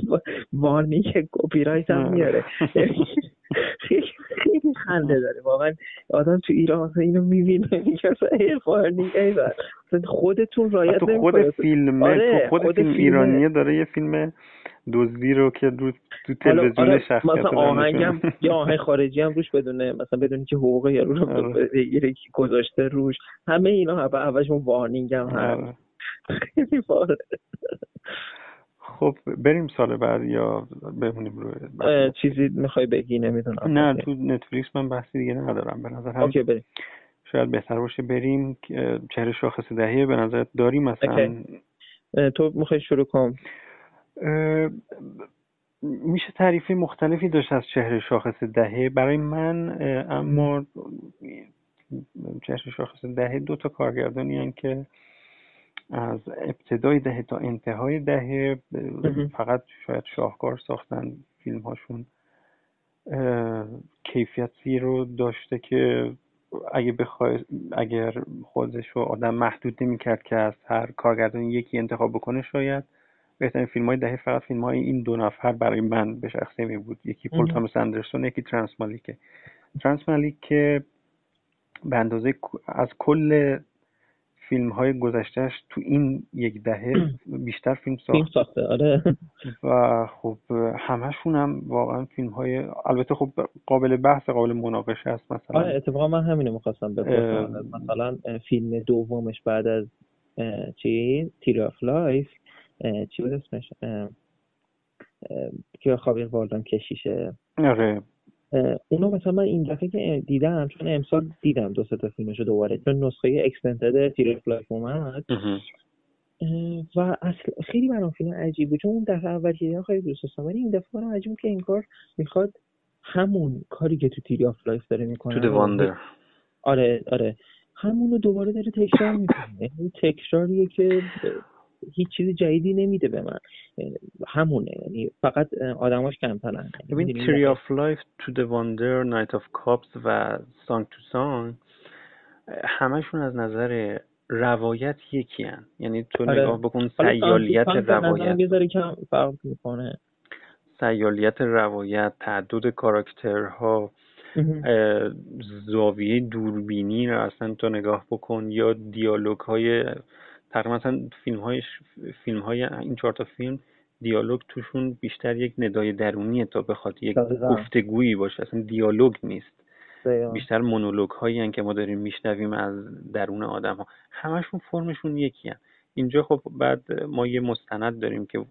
warning کپی رایت هم میاره. خیلی خنده داره. واقعا آدم تو ایران مثلا اینو می‌بینه میگه warning خودتون right خود فیلم آره، خود, خود فیلم ایرانیه داره یه فیلم دزدی رو که رو تو تلویزیون آره شخصیت مثلا آهنگم یا آهنگ خارجی هم روش بدونه مثلا بدونی که حقوق یارو رو آره. بگیره گذاشته روش. همه اینا اولشون وارنینگ هم هست. خیلی خب بریم سال بعد یا بمونیم روی چیزی می‌خوای بگی؟ نمی‌دونم. نه تو نتفلیکس من بحثی دیگه ندارم به نظر هم اوکی بریم. شاید بهتر باشه بریم چهره شاخص دهیه به نظر داریم مثلا؟ تو می‌خوای شروع کن؟ میشه تعریفی مختلفی داشت از چهره شاخص دهه. برای من اما چهره شاخص دهه دو تا کارگردانی هن که از ابتدای دهه تا انتهای دهه فقط شاید شاهکار ساختن فیلم هاشون کیفیتی رو داشته که اگه بخوای اگر خودش رو آدم محدود نمی‌کرد که از هر کارگردان یکی انتخاب بکنه شاید بهترین فیلم های دهه فقط فیلم های این دو نفر برای من به شخصه می بود. یکی پول تامس اندرسون یکی ترانس مالیکه. ترنس مالیک که به اندازه از کل فیلم های گذشتهش تو این یک دهه بیشتر فیلم ساخت. ساخته آره. و خب همشون هم واقعا فیلم های البته خب قابل بحث قابل مناقشه است مثلا. آره اتفاقا من همینو می‌خواستم بپرسم مثلا فیلم دومش بعد از چی؟ Tree of Life. چی بود اسمش؟ که خاویر باردم کشیشه. آره. اونو مثلا من این دفعه که دیدم چون امسال دیدم دو تا فیلمشو دوباره چون نسخه extended Tree of Life اومد. و اصل خیلی برام فیلم عجیب بود چون اون دفعه اول که خیلی دوست داشتم ولی این دفعه برام عجیب که این کار می‌خواد همون کاری که تو Tree of Life داره می‌کنه To the Wonder آره آره. همونو دوباره داره تکرار می‌کنه. یعنی تکراریه که هیچ چیز جدیدی نمیده به من. همونه. یعنی فقط آدماش کمترن ببین Tree of Life، To the Wonder، Knight of Cups و Song to Song همشون از نظر روایت یکی هن. یعنی تو آره. نگاه بکن سیالیت روایت. یه کم فرق می‌کنه. سیالیت روایت تعدد کاراکترها زاویه دوربینی رو اصلا تو نگاه بکن یا دیالوگ های تقریبا مثلا فیلم های, فیلم های این چهار تا فیلم دیالوگ توشون بیشتر یک ندای درونیه تا بخواد یک گفتگویی باشه. اصلا دیالوگ نیست. بیشتر مونولوگ هایی که ما داریم میشنویم از درون آدم ها همشون فرمشون یکی هم. اینجا خب بعد ما یه مستند داریم که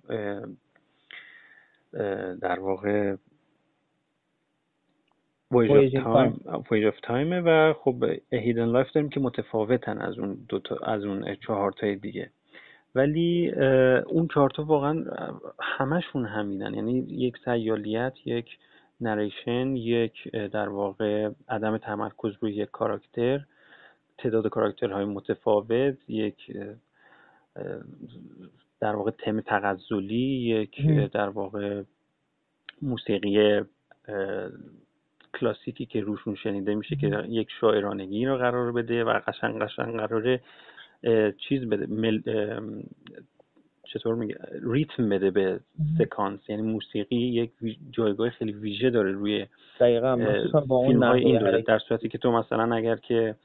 در واقع Voyage of Time و خب Hidden Life داریم که متفاوتن از اون دو تا از اون چهار تای دیگه. ولی اون چهار تا واقعا همشون همینن. یعنی یک سیالیت یک narration یک در واقع عدم تمرکز روی یک کاراکتر. تعداد کاراکترهای متفاوت یک در واقع تم تغزلی یک در واقع موسیقی کلاسیکی که روشون شنیده میشه که یک شاعرانگی رو قرار بده و قشنگ قشنگ قراره چیز بده مل... چطور میگه ریتم بده به سکانس. یعنی موسیقی یک جایگاه خیلی ویژه داره روی دقیقا فیلم های این در صورتی که تو مثلا اگر که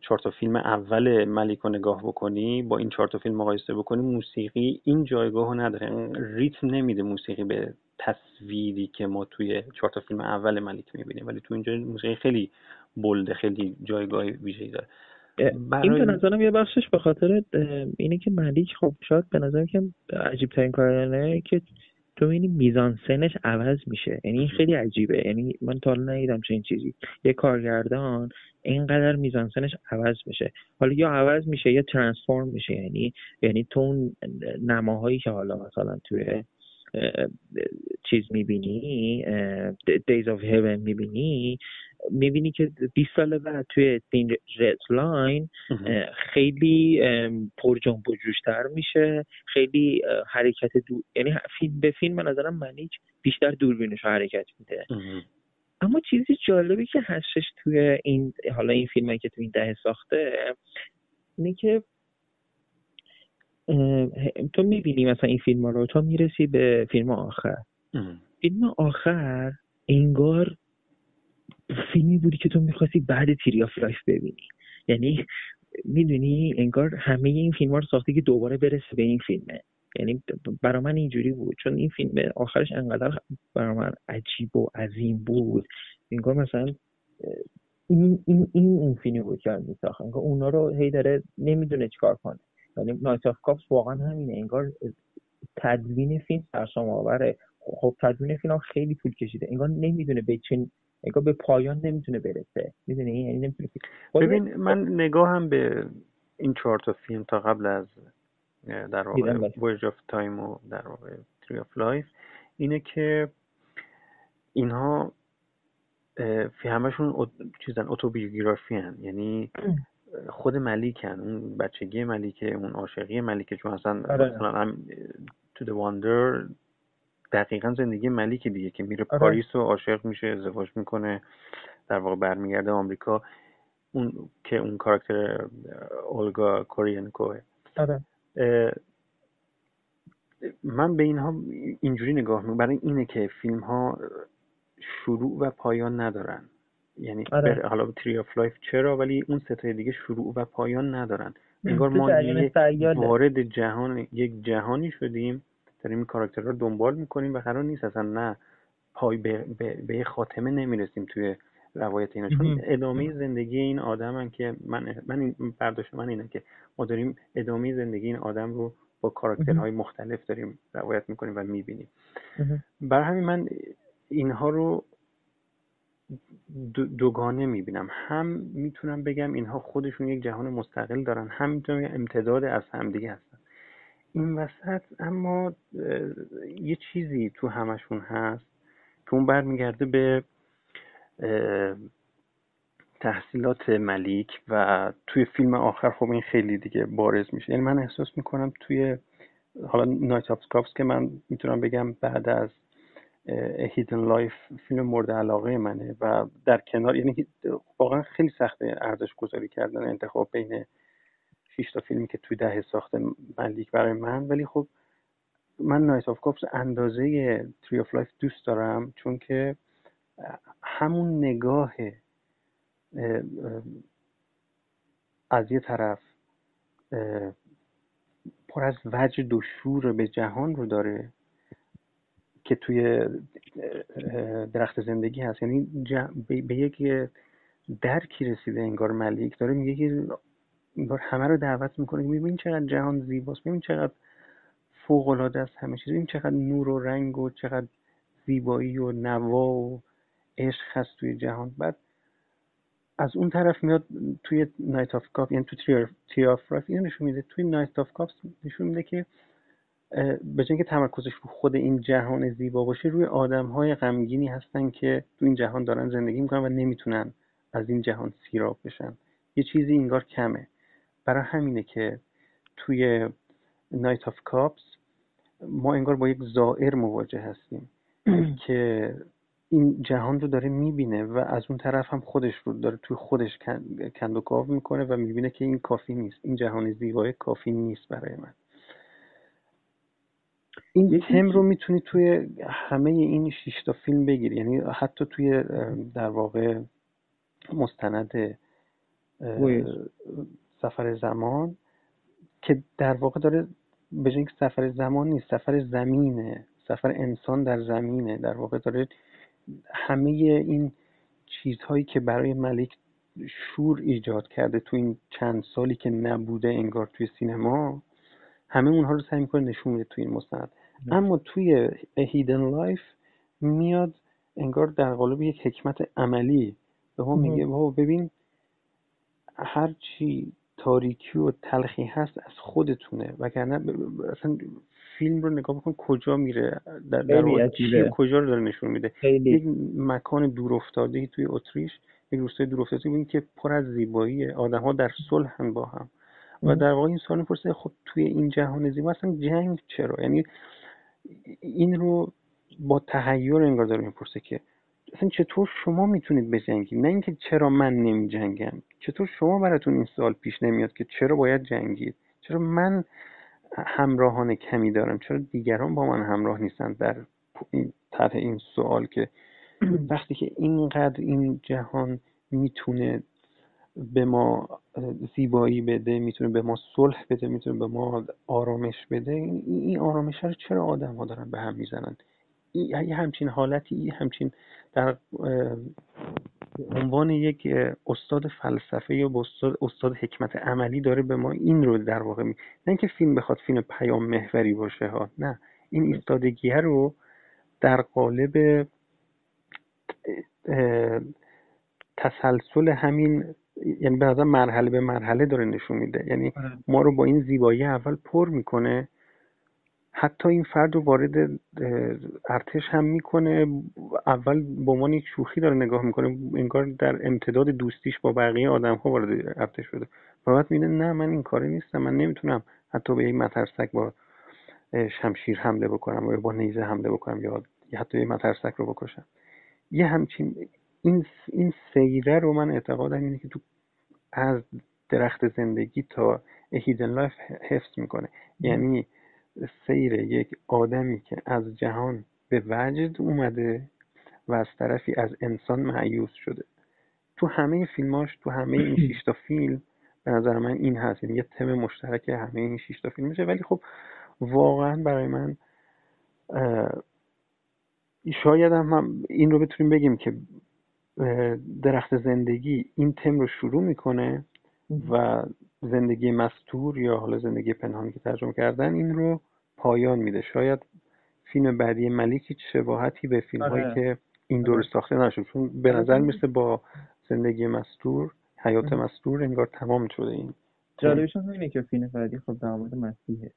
چهار تا فیلم اول ملیک رو نگاه بکنی با این چهار تا فیلم مقایسه بکنی موسیقی این جایگاه رو نداره. ریتم نمیده موسیقی به تصویری که ما توی چهار تا فیلم اول ملیک می‌بینیم ولی تو اینجا موسیقی خیلی بلده خیلی جایگاه ویژه‌ای داره. این به نظرم یه بخشش به خاطر اینه که ملیک خب شاید به نظرم که عجیب ترین کارانه که تو می‌بینی میزان سنش عوض میشه. یعنی این خیلی عجیبه. یعنی من تا حالا ندیدم چه این چیزی. یه کارگردان اینقدر میزان سنش عوض میشه. حالا یا عوض میشه یا ترانسفورم میشه. یعنی یعنی تو اون نماهایی که حالا مثلا توی چیز می‌بینی Days of Heaven می‌بینی می‌بینی که 20 سال بعد توی تین رد لاین خیلی پر جنب و جوشتر میشه خیلی حرکت دور یعنی فیلم به فیلم به نظرم منیک بیشتر دوربینش حرکت میده. اما چیزی جالبی که هستش توی این حالا این فیلم که توی این دهه ساخته اینه که تو می‌بینی مثلا این فیلم ها رو؟ تو می‌رسی به فیلم آخر. فیلم آخر انگار فیلمی بودی که تو می‌خواستی بعد Tree of Life ببینی. یعنی می‌دونی انگار همه این فیلم ها رو ساخته که دوباره برسه به این فیلمه. یعنی برا من اینجوری بود. چون این فیلم آخرش انقدر برا من عجیب و عظیم بود. انگار مثلا این این این اون فیلمی بود که میساخت انگار اونا رو هی داره نمی‌دونه چیکار کنه. یعنی Knight of Cups واقعا همینه انگار تدوین فیلم سرسام آوره. خب تدوین فیلم خیلی طول کشیده. انگار نمی‌دونه به چه انگار به پایان نمی‌تونه برسه. می‌دونی؟ یعنی نمی‌تونه ببین من نگاهم به این چهار تا فیلم تا قبل از در واقع Voyage of Time و در واقع Tree of Life اینه که اینها فی همشون چیزن اتوبیوگرافی‌ان یعنی خود ملیکن اون بچگی ملیکه اون عاشقی ملیکه چون اصلا آره. مثلا هم تو the واندر دقیقا زندگی ملیک دیگه که میره آره. پاریس و عاشق میشه ازدواج می‌کنه در واقع برمیگرده آمریکا اون که اون کاراکتر اولگا کورینکوه آره. من به اینها اینجوری نگاه می‌کنم برای اینه که فیلم ها شروع و پایان ندارن یعنی آره. حالا Tree of Life چرا؟ ولی اون ستای دیگه شروع و پایان ندارن. انگار ما وارد جهان یک جهانی شدیم داریم این کاراکتر رو دنبال می‌کنیم و قرار نیست اصلا نه پای به, به, به خاتمه نمی‌رسیم توی روایت اینا. چون ادامه زندگی این آدم که من من این برداشت من اینه که ما داریم ادامه زندگی این آدم رو با کاراکترهای مختلف داریم روایت می‌کنیم و می‌بینیم. برای همین من اینها رو دوگانه می‌بینم. هم می‌تونم بگم اینها خودشون یک جهان مستقل دارن هم می‌تونم امتداد از همدیگه هستن. این وسط اما یه چیزی تو همشون هست که اون برمیگرده به تحصیلات ملیک و توی فیلم آخر خب این خیلی دیگه بارز میشه. یعنی من احساس می‌کنم توی حالا Knight of Cups که من می‌تونم بگم بعد از Hidden Life فیلم مورد علاقه منه و در کنار یعنی واقعا خیلی سخته ارزش گذاری کردن انتخاب بین 6 تا فیلمی که توی دهه ساخت ملیک برای من. ولی خب من Knight of Cups اندازه Tree of Life دوست دارم چون که همون نگاه از یه طرف پر از وجد و شور به جهان رو داره. که توی درخت زندگی هست. یعنی به یک درکی رسیده انگار ملیک داره میگه که انگار همه رو دعوت می‌کنه میبین چقدر جهان زیباست ببین چقدر فوق العاده است همه چیز ببین چقدر نور و رنگ و چقدر زیبایی و نوا و عشق هست توی جهان. بعد از اون طرف میاد توی نایت آف کاپ یعنی تو Tree of Life اینو نشون میده. توی نایت آف کاپ نشون میده که به که تمرکزش رو خود این جهان زیبا باشه روی آدم های غمگینی هستن که تو این جهان دارن زندگی می‌کنن و نمی‌تونن از این جهان سیراب بشن. یه چیزی انگار کمه. برای همینه که توی Knight of Cups ما انگار با یک زائر مواجه هستیم که این جهان رو داره می‌بینه و از اون طرف هم خودش رو داره توی خودش کند و کاو می‌کنه و می‌بینه که این کافی نیست. این جهان زیبای کافی نیست برای من. این تم رو می‌تونی توی همه این شیشتا فیلم بگیری. یعنی حتی توی در واقع مستند سفر زمان که در واقع داره به جای سفر زمان نیست سفر زمینه. سفر انسان در زمینه. در واقع داره همه این چیزهایی که برای ملیک شور ایجاد کرده تو این چند سالی که نبوده انگار توی سینما همه اونها رو سعی می‌کنه نشون میده توی این مستند. اما توی Hidden Life میاد انگار در قالب یک حکمت عملی به ما میگه بابا ببین هر چی تاریکی و تلخی هست از خودتونه وگرنه اصلا فیلم رو نگاه بکن کجا میره در, در کجا رو داره نشون میده. یک مکان دور افتاده توی اتریش یک روستای دور افتاده که پر از زیبایی. آدم ها در صلح با هم. و در واقع این سوال می‌پرسه خب توی این جهان زیبا اصلا جنگ چرا؟ یعنی این رو با تحیر انگار داره می‌پرسه که اصلا چطور شما می‌تونید بجنگید؟ نه اینکه چرا من نمی جنگم چطور شما براتون این سوال پیش نمیاد که چرا باید جنگید؟ چرا من همراهان کمی دارم؟ چرا دیگران با من همراه نیستن در این طرح این سوال که وقتی که اینقدر این جهان می‌تونه به ما زیبایی بده می‌تونه به ما صلح بده می‌تونه به ما آرامش بده. این آرامش رو چرا آدم ها دارن به هم می‌زنن؟ یه همچین حالتی همچین در عنوان یک استاد فلسفه یا استاد, استاد حکمت عملی داره به ما این رو در واقع می... نه اینکه فیلم بخواد فیلم پیام محوری باشه ها نه. این ایستادگیه رو در قالب تسلسل همین یعنی به مرحله به مرحله داره نشون میده. یعنی آره. ما رو با این زیبایی اول پر می‌کنه. حتی این فرد رو وارد ارتش هم می‌کنه. اول به عنوان یک شوخی داره نگاه می‌کنه. انگار در امتداد دوستیش با بقیه آدم ها وارد ارتش شده. و بعد میده نه من این کاری نیستم. من نمی‌تونم حتی به یک مترسک با شمشیر حمله بکنم یا با نیزه حمله بکنم یا حتی یک مترسک رو بکشم. یه همچین این این سیره رو من اعتقادم اینه که تو از درخت زندگی تا Hidden Life حفظ می‌کنه. یعنی سیر یک آدمی که از جهان به وجد اومده و از طرفی از انسان مأیوس شده. تو همه فیلماش تو همه این شیشتا فیلم به نظر من این هست. یعنی یه تم مشترک همه این شیشتا فیلم میشه. ولی خب واقعا برای من شاید هم این رو بتونیم بگیم که درخت زندگی این تم رو شروع می‌کنه و زندگی مستور یا حالا زندگی پنهانی که ترجمه کردن این رو پایان میده. شاید فیلم بعدی ملیک شباهتی به فیلم هایی آره. که این دور آره. ساخته نشد. چون به نظر می‌رسه با زندگی مستور حیات مستور انگار تمام شده این جالبش اینه که فیلم بعدی خب در مورد مسیحه.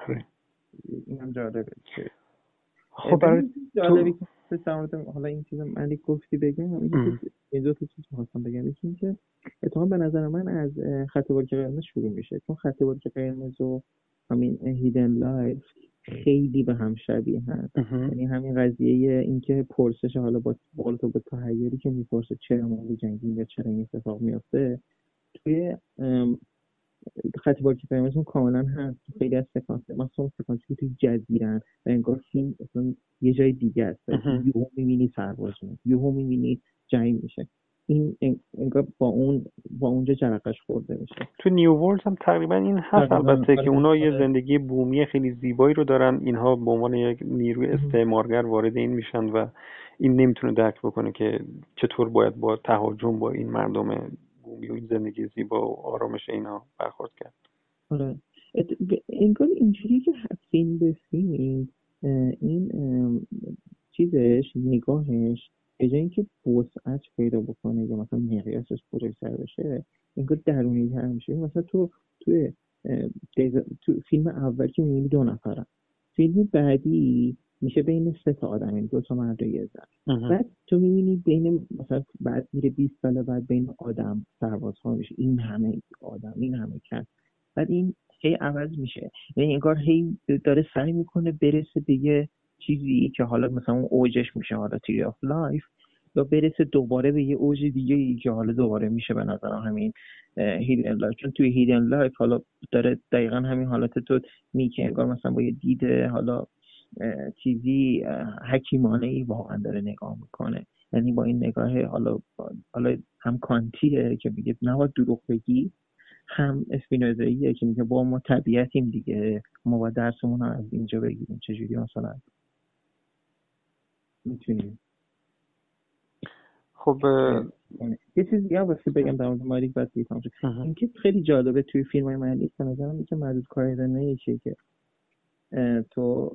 آره. این هم جالبه خب برای جالبی که حالا این چیز ملیک گفتی بگم این دو تا چیز می‌خواستم بگم. یکی اینکه اتفاقا به نظر من از خط باریک قرمز شروع میشه. چون خط باریک قرمز و همین Hidden Life خیلی به هم شبیه هست. یعنی همین قضیه اینکه پرسش حالا به قول تو به تحیری که می‌پرسه چرا ما جنگیم یا چرا این اتفاق میافته توی خط باریک قرمز اون کاملا هست. خیلی از سکانس مثلا سکانسی که توی جزیره‌ن و انگار فیلم اصلا یه جای دیگه است. یهو می‌بینی سرباز یهو می‌بینی جنگ میشه. این انگار با اون با اونجا جرقش خورده میشه. تو نیو ورلد هم تقریبا این هست. البته که اونا یه زندگی بومی خیلی زیبایی رو دارن. اینها به عنوان یک نیروی استعمارگر وارد این میشن و این نمی‌تونه درک بکنه که چطور باید با تهاجم با این مردم و این زندگی زیبا و آرامش اینا برخورد کرد. آره. انگار اینجوری که فیلم به فیلم این چیزش نگاهش به جای اینکه وسعت پیدا بکنه یا مثلا مقیاسش بزرگتر بشه انگار درونی تر میشه. مثلا تو توی تو فیلم اول که می‌بینی دو نفرن. فیلم بعدی میشه بین سه تا آدم یعنی دو تا مرد و یه زن. بعد تو می‌بینی بین مثلا بعد میره 20 سال بعد بین آدم سربازها میشه. این همه آدم این همه کس. بعد این هی عوض میشه. یعنی انگار هی داره سعی می‌کنه برسه به یه چیزی که حالا مثلا اون اوجش میشه حالا Tree of Life یا برسه دوباره به یه اوج دیگه ای که حالا دوباره میشه به نظر همین Hidden Life چون توی Hidden Life حالا داره دقیقا همین حالت تو میگه. انگار مثلا با یه دیده حالا چیزی حکیمانه ای واقعا داره نگاه می‌کنه. یعنی با این نگاه حالا حالا هم کانتیه که میگه نباید دروغ بگی هم اسپینوزاییه که میگه با ما طبیعتیم دیگه. ما با درسمون از اینجا بگیریم. چجوری مثلا؟ می‌تونیم خب یه چیز دیگه واسه بگم در مورد ماریک بعد اینکه خیلی جالبه توی فیلم های من به نظرم که معدود کار که تو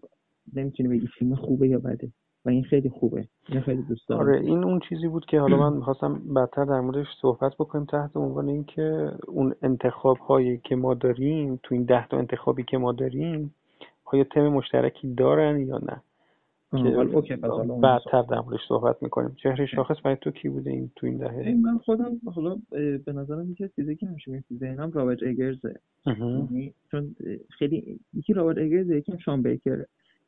نمی‌تونی بگی فیلم خوبه یا بده. و این خیلی خوبه. این خیلی دوست دارم. آره این اون چیزی بود که حالا من می‌خواستم بدتر در موردش صحبت بکنیم تحت عنوان اینکه اون انتخاب هایی که ما داریم تو این ده تا انتخابی که ما داریم آیا تم مشترکی دارن یا نه؟ که بعدتر در موردش صحبت می‌کنیم. چهره شاخص برای تو کی بوده این تو این دهه؟ من خودم حالا به نظرم یکی چیزی که همیشه میاد ذهنم رابرت اگرزه. یعنی چون خیلی یکی رابرت اگرزه یکی شان بیکر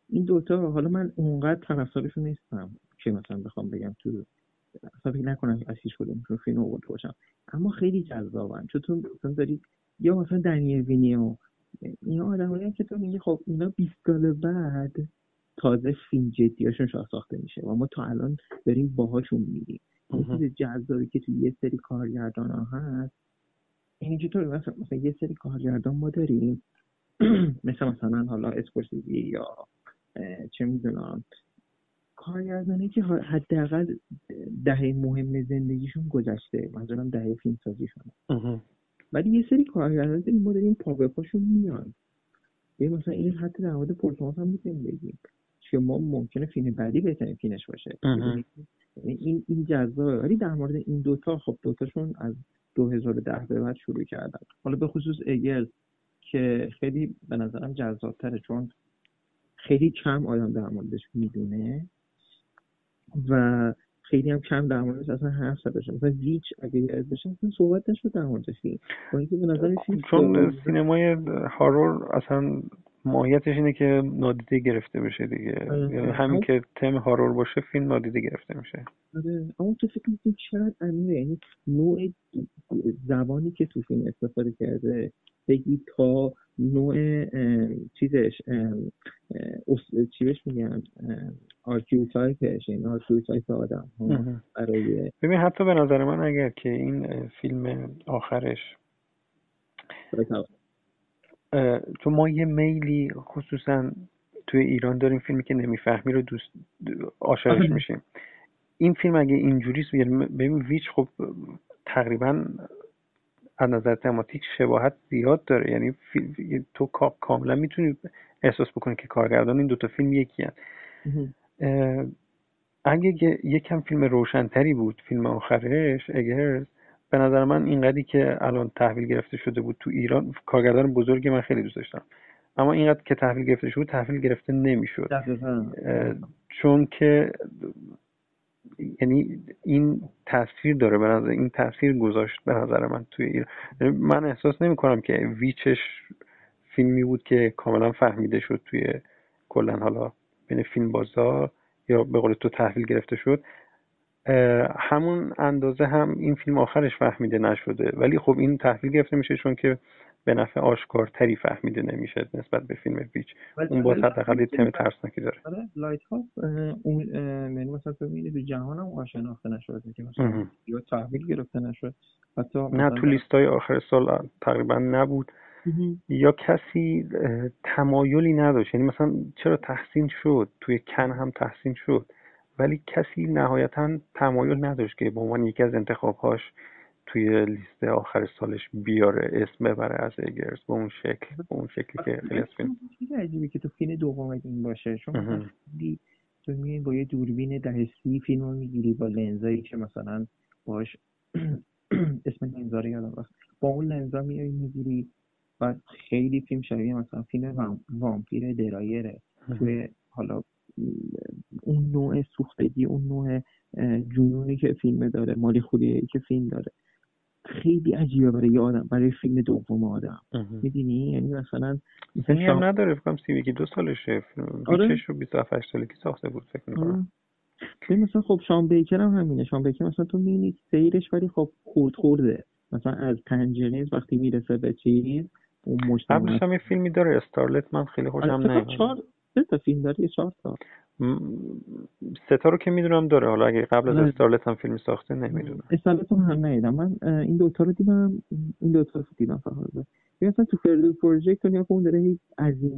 این دوتا حالا من اونقدر طرفدارشون نیستم که مثلا بخوام بگم تو اصلا فکر نکنم از هیچ کدومشون فیلم آورده باشم. اما خیلی جذابن. چون تو مثلا داری یا مثلا دنی ویلنوو اینا آدمایی که تو میگی خب اینا 20 سال بعد تازه فیلم جدیاشون شاه ساخته میشه و ما تا الان داریم باهاشون میریم چیز جذابی که توی یه سری کارگردان ها هست. این چطور مثلا, مثلا یه سری کارگردان ما داریم. مثل مثلا حالا اسکورسیزی یا چه می‌دونم کارگردانی که حداقل دهه مهم زندگیشون گذشته منظورم دهه فیلم سازیشونه ولی یه سری کارگردان داریم ما داریم پا به پاشون میان مثلا این حتی در مورد پرتماس هم می‌تونیم بگیم که ما ممکنه فیلم بعدی بهترین فیلمش باشه. یعنی این این جذابه. ولی در مورد این دوتا خب دوتاشون از 2010 به بعد شروع کردن. حالا به خصوص اگل که خیلی به نظرم جذابتره چون خیلی کم آدم در موردش می‌دونه و خیلی هم کم در موردش اصلا حرف زده شده. مثلا ویچ اگه یاد بشه اصلا صحبت نشد در موردش با اینکه به نظر چون سینمای هارور اصلا ماهیتش اینه که نادیده گرفته بشه دیگه. آره. یعنی همین که تم هارور باشه فیلم نادیده گرفته میشه. آره. اما تو فکر می‌کنی چقدر عمیقه؟ یعنی نوع زبانی که تو فیلم استفاده کرده بگی تا نوع چیزش چی بهش میگن؟ archetype ش این archetype آدم برای ببین حتی به نظر من اگر که این فیلم آخرش چون ما یه میلی خصوصا توی ایران داریم فیلمی که نمی‌فهمی رو دوست عاشقش آره. میشیم. این فیلم اگه اینجوریست یعنی ببین ویچ خب تقریبا از نظر تماتیک شباهت زیاد داره. یعنی تو کاملا می‌تونی احساس بکنی که کارگردان این دوتا فیلم یکی هست اگه یکم فیلم روشنتری بود فیلم آخرش اگرز به نظر من اینقدری که الان تحویل گرفته شده بود تو ایران کارگردان بزرگی من خیلی دوست داشتم. اما اینقدر که تحویل گرفته شده تحویل گرفته نمی‌شد. چون که یعنی این تاثیر داره به نظر این تاثیر گذاشت به نظر من توی ایران. یعنی من احساس نمی کنم که ویچش فیلمی بود که کاملا فهمیده شد توی کلا حالا بین فیلم بازار یا به قول تو تحویل گرفته شد. همون اندازه هم این فیلم آخرش فهمیده نشده. ولی خب این تحویل گرفته میشه چون که به نفع آشکارتری فهمیده نمیشه نسبت به فیلم ویچ. اون باز حداقل یه تم ترسناکی داره. آره لایت هاوس اون یعنی مثلا تو تو جهان هم آشناخته نشده که مثلا یا تحویل گرفته نشد حتی نه تو لیست های آخر سال تقریبا نبود. یا کسی تمایلی نداشت. یعنی مثلا چرا تحسین شد؟ توی کن هم تحسین شد. ولی کسی نهایتا تمایل نداشت که به عنوان یکی از انتخابهاش توی لیست آخر سالش بیاره اسم ببره از اگرز به اون شکل به اون شکلی که خیلی از فیلم. چیز عجیبی که تو فیلم دوم این باشه شما تو میای با یه دوربین دستی فیلم رو می‌گیری با لنزایی که مثلا باش اسم لنزا رو یادم با اون لنزا میای می‌گیری و خیلی فیلم شبیه مثلا فیلم وامپیر درایره توی حالا اون نوع سوختگی اون نوع جنونی که فیلم داره مالی خوریه که فیلم داره. خیلی عجیبه برای یه آدم برای فیلم دوم آدم. می‌دونی؟ یعنی مثلا مثلا هم نداره فکرم سی دو سالشه. آره. رو 27 سالگی ساخته بود فکر می‌کنم. آره. مثلا خب شام بیکر هم همینه. شام بیکر مثلا تو می‌بینی سیرش ولی خب خورد خورده. مثلا از پنجره وقتی می‌رسه به چیز اون مجتمع قبلش هم یه فیلمی داره استارلت من خیلی خوشم آره، نمیاد چهار سه تا فیلم داره یه چهار تا. ستا رو که می‌دونم داره. حالا اگه قبل از استارلت هم فیلم ساخته نمی‌دونم. استارلت هم هم ندیدم. من این دوتا رو دیدم این دوتا رو دیدم فقط. یعنی اصلا تو فردو پروژکت اون اون داره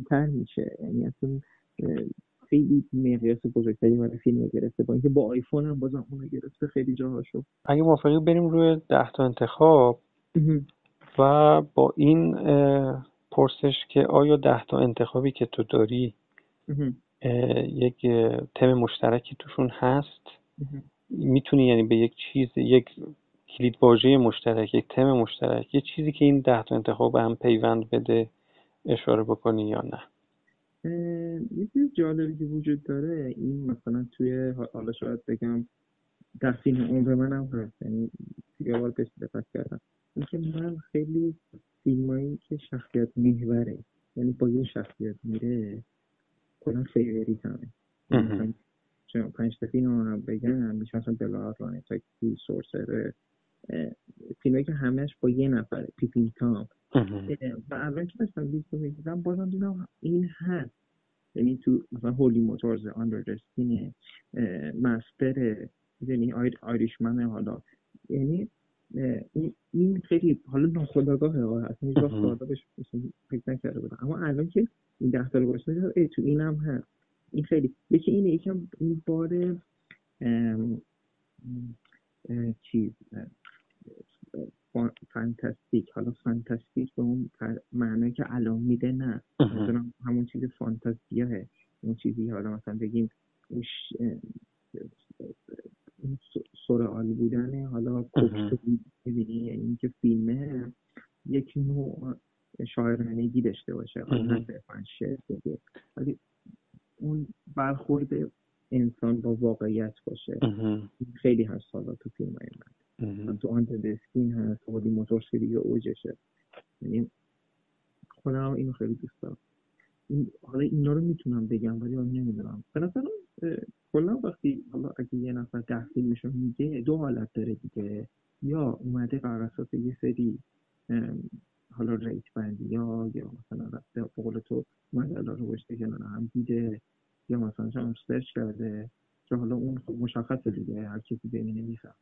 تر میشه. یعنی اصلا خیلی مقیاس بزرگتری برای فیلم گرفته. با اینکه با آیفون هم بازم اونو گرفته خیلی جاهاشو اگه موافقی بریم روی ده تا انتخاب. و با این پرسش که آیا ده تا انتخابی که تو داری یک تم مشترکی توشون هست. می‌تونی یعنی به یک چیز یک کلید واژه مشترک یک تم مشترک یه چیزی که این ده تا انتخاب هم پیوند بده اشاره بکنی یا نه. یه چیز جالبی که وجود داره این مثلا توی حالا شاید بگم در فیلم عمر من هم هست یعنی یه بار بهش دقت کردم. اینکه من خیلی فیلمایی که شخصیت محوره یعنی با یه شخصیت میره کلا فیوریت همه چون پنج تا فیلم رو بگم میشه مثلا بلا تاکسی سورسر فیلمایی که همش با یه نفره پیپین تام. و اول که داشتم لیست رو می‌دیدم بازم دیدم این هست. یعنی تو مثلا هولی موتورز آندردستینه مستر یعنی آیریشمن حالا. یعنی این خیلی حالا ناخداگاهه اصلا هیچ وقت بهش فکر نکرده بودم. اما الان که این ده تا رو ای تو اینم هست. این خیلی. یکی اینه یکم این بار چیز فانتاستیک. حالا فانتاستیک به اون معنی که الان میده نه. مثلا همون چیز فانتازیاه اون چیزی حالا مثلا بگیم سرعالی بودن. حالا کپت می‌بینی یعنی اینکه فیلمه یک نوع شاعرانگی داشته باشه. نه صرفا شعر ولی اون برخورد انسان با واقعیت باشه. خیلی هست حالا تو فیلم های من تو آنت دسکین هست خودی موتور سری اوجشه. یعنی خودم اینو خیلی دوست دارم. حالا اینا رو می‌تونم بگم ولی من نمی‌دونم. به نظرم کلا وقتی حالا اگه یه نفر ده فیلمشو میگه دو حالت داره دیگه. یا اومده بر اساس یه سری حالا ریت بندی یا یا مثلا رفته قول تو مجله رو گشته کنار هم دیده یا مثلا شما سرچ کرده که حالا اون خب مشخصه دیگه هر کسی ببینه می‌فهمه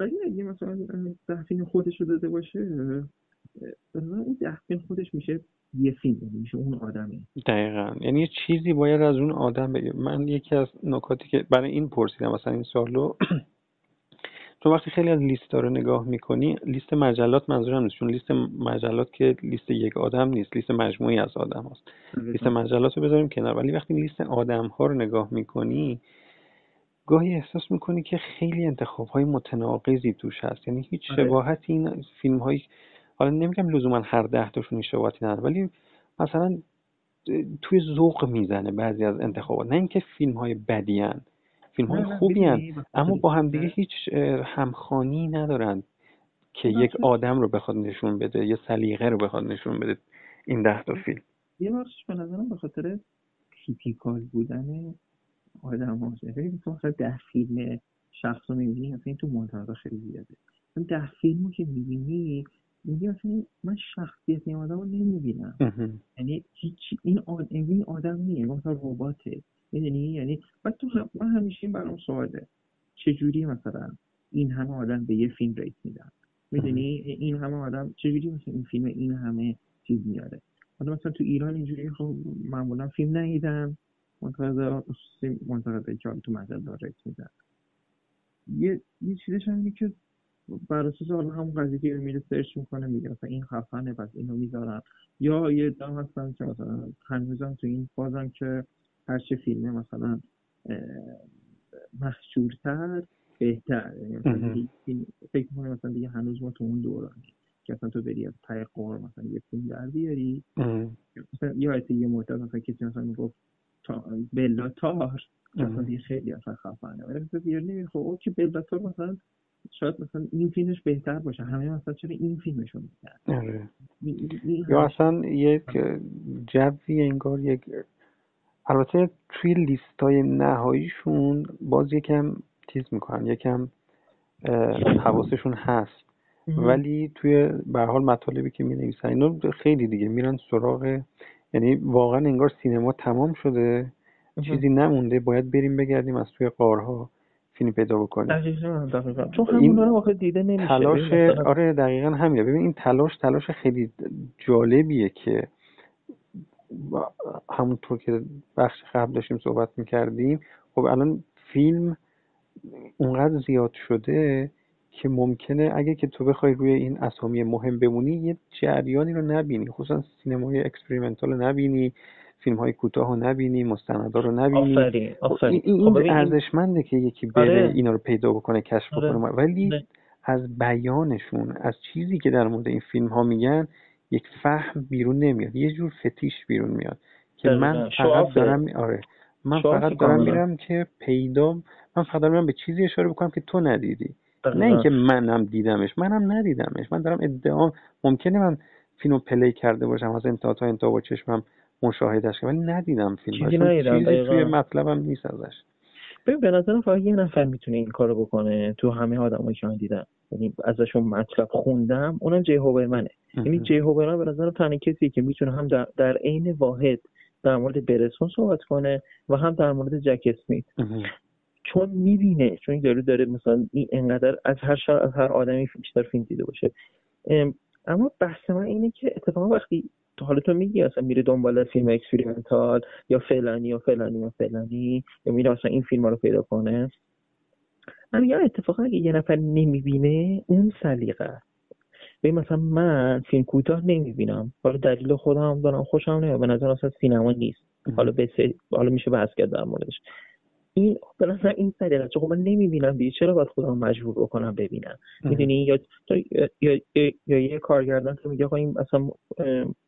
ولی اگه مثلا ده خودش رو داده باشه اون ده خودش میشه یه فیلم میشه اون آدمه. دقیقا. یعنی یه چیزی باید از اون آدم بگه من یکی از نکاتی که برای این پرسیدم مثلا این سوالو تو وقتی خیلی از لیست رو نگاه می‌کنی لیست مجلات منظورم نیست چون لیست مجلات که لیست یک آدم نیست لیست مجموعی از آدم هست لیست مجلات رو بذاریم کنار. ولی وقتی لیست آدم ها رو نگاه می‌کنی گاهی احساس می‌کنی که خیلی انتخاب های متناقضی توش هست. یعنی هیچ آره. شباهتی این فیلم های حالا نمیگم لزوما هر ده تاشون شباهتی نداره ولی مثلا توی ذوق می‌زنه بعضی از انتخابات نه اینکه فیلم های بدی هن. فیلم های خوبی هن. اما با همدیگه هیچ همخانی ندارن که یک آدم رو بخواد نشون بده یا سلیقه رو بخواد نشون بده این ده تا فیلم یه بخشش به نظرم به خاطر تیپیکال بودن آدم ها مثلا ده فیلم شخص رو می‌بینی این تو منطقه خیلی زیاده در فیلمو که می‌بینی میگی مثلا من شخصیت این آدم رو نمی‌بینم. یعنی هیچ این آدم این آدم نیست. مثلا رباته. می‌دونی؟ یعنی من تو هم... من همیشه برام سواله. چجوری مثلا این همه آدم به یه فیلم ریت میدن؟ می‌دونی؟ این همه آدم چجوری مثلا این فیلم این همه چیز میاره؟ حالا مثلا تو ایران اینجوری خب معمولا فیلم ندیدم منتقد منتقد که تو مجله ریت میدن. یه یه چیزش هم که بر اساس حالا همون قضیه که میره سرچ می‌کنه میگه مثلا این خفنه پس اینو می‌ذارم یا یه دم هستن که مثلا هنوزم تو این فازن که هر چه فیلمه مثلا مخشورتر بهتر. یعنی فکر می‌کنه مثلا دیگه هنوز ما تو اون دورانی که اصلا تو بری از پای قور مثلا یه فیلم در بیاری. مثلا یا یه مدت مثلا کسی مثلا می‌گفت بلا تار مثلا دیگه خیلی اصلا خفنه. ولی مثلا دیگه نمی‌خواد. او که بلا تار مثلا شاید مثلا این فیلمش بهتر باشه. همه مثلا چرا این فیلمشو میگن آره. یا اصلا یک جوی انگار یک البته توی لیستای نهاییشون باز یکم چیز می‌کنن یکم حواسشون هست. ولی توی به حال مطالبی که می نویسن اینا خیلی دیگه میرن سراغ یعنی واقعا انگار سینما تمام شده چیزی نمونده باید بریم بگردیم از توی قارها فیلم پیدا بکنیم دقیقا چون همون واقع دیده نمیشه. تلاش آره دقیقا همینه. ببین این تلاش تلاش خیلی جالبیه که همونطور که بخش قبل داشتیم صحبت می‌کردیم خب الان فیلم اونقدر زیاد شده که ممکنه اگه که تو بخوای روی این اسامی مهم بمونی یه جریانی رو نبینی. خصوصا سینمای experimental رو نبینی. فیلم های کوتاه رو نبینی مستندا رو نبینی. آفرین آفرین. این, خب ارزشمنده که یکی بره آره. اینا رو پیدا بکنه کشف آره. بکنه. ولی آره. از بیانشون از چیزی که در مورد این فیلم ها میگن یک فهم بیرون نمیاد. یه جور فتیش بیرون میاد که من فقط دارم آره. من فقط دارم میرم که پیدا من فقط دارم میرم به چیزی اشاره بکنم که تو ندیدی. نه اینکه منم دیدمش منم ندیدمش. من دارم ادعام ممکنه من فیلمو پلی کرده باشم از انتها تا انتها با چشمم مشاهدهش ولی ندیدم فیلم چیزی چیزی توی مطلبم نیست ازش. ببین به نظرم فقط یه نفر می‌تونه این کارو بکنه تو همه آدمایی که من دیدم. یعنی ازشون مطلب خوندم اونم جی منه یعنی جی هوبرمن به نظرم تنها کسی که می‌تونه هم در, در عین واحد در مورد برسون صحبت کنه و هم در مورد جک اسمیت. چون می‌بینه چون داره داره مثلا این انقدر از هر شر از هر آدمی بیشتر فیلم دیده باشه. اما بحث من اینه که اتفاقا وقتی تو حالا تو میگی اصلا میره دنبال فیلم experimental یا فلانی یا فلانی یا فلانی یا میره اصلا این فیلم رو پیدا کنه؟ من میگم اتفاقا اگه یه نفر نمی‌بینه اون سلیقه. به مثلا من فیلم کوتاه نمی‌بینم. حالا دلیل خودم دارم خوشم نمیاد. به نظر اصلا سینما نیست. حالا به حالا میشه بحث کرد در موردش. این به نظر این سلیقه چون من نمی‌بینم دیگه. چرا باید خودم مجبور بکنم ببینم؟ می‌دونی؟ یا یا, یا, یه کارگردان که میگه این اصلا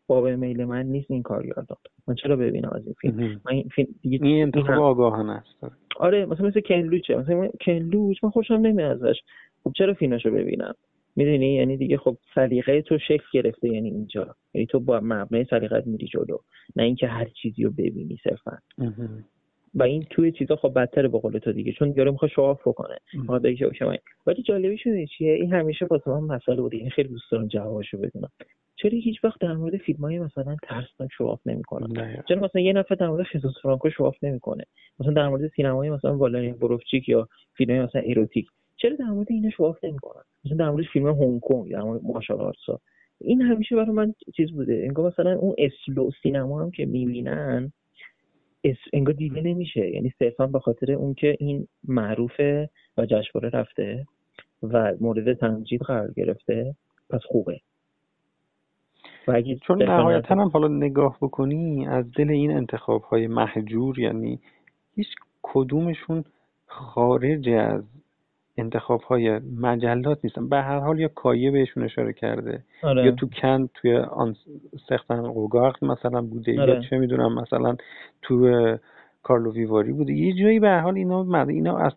باب میل من نیست این کارگردان. من چرا ببینم از این فیلم؟ من این فیلم دیگه این انتخاب آگاهانه است. آره مثلا مثل کنلوچه مثلا کنلوچ من خوشم نمیاد ازش. خب چرا فیلمشو ببینم؟ می‌دونی؟ یعنی دیگه خب سلیقه تو شکل گرفته یعنی اینجا. یعنی تو با مبنای سلیقت میری جلو. نه اینکه هر چیزی رو ببینی صرفا. و این توی چیزا خب بدتره به قول تو دیگه چون یارو می‌خواد شواف بکنه. می‌خواد که ولی جالبی شده چیه؟ این همیشه واسه من مسئله بوده این خیلی دوست دارم جوابشو بدونم. چرا هیچ وقت در مورد فیلم های مثلا ترسناک شواف نمی‌کنن چرا مثلا یه نفر در مورد خصوص فرانکو شواف نمی‌کنه؟ مثلا در مورد سینمای مثلا والرین بروفچیک یا فیلم مثلا اروتیک. چرا در مورد اینا شواف نمی‌کنن؟ مثلا در مورد فیلم هنگ کنگ در مورد آرتسا. این همیشه برای من چیز بوده. انگار مثلا اون اسلو سینما هم که می‌بینن انگار دیده نمیشه. یعنی صرفا به خاطر اون که این معروفه و جشنواره رفته و مورد تمجید قرار گرفته پس خوبه. و چون نهایتا هم حالا نگاه بکنی از دل این انتخاب های محجور یعنی هیچ کدومشون خارج از انتخاب های مجلات نیستن. به هر حال یا کایه بهشون اشاره کرده. آره. یا تو کن توی آن سختن قوگاق مثلا بوده آره. یا چه می‌دونم مثلا تو کارلو ویواری بوده. یه جایی به هر حال اینا اینا از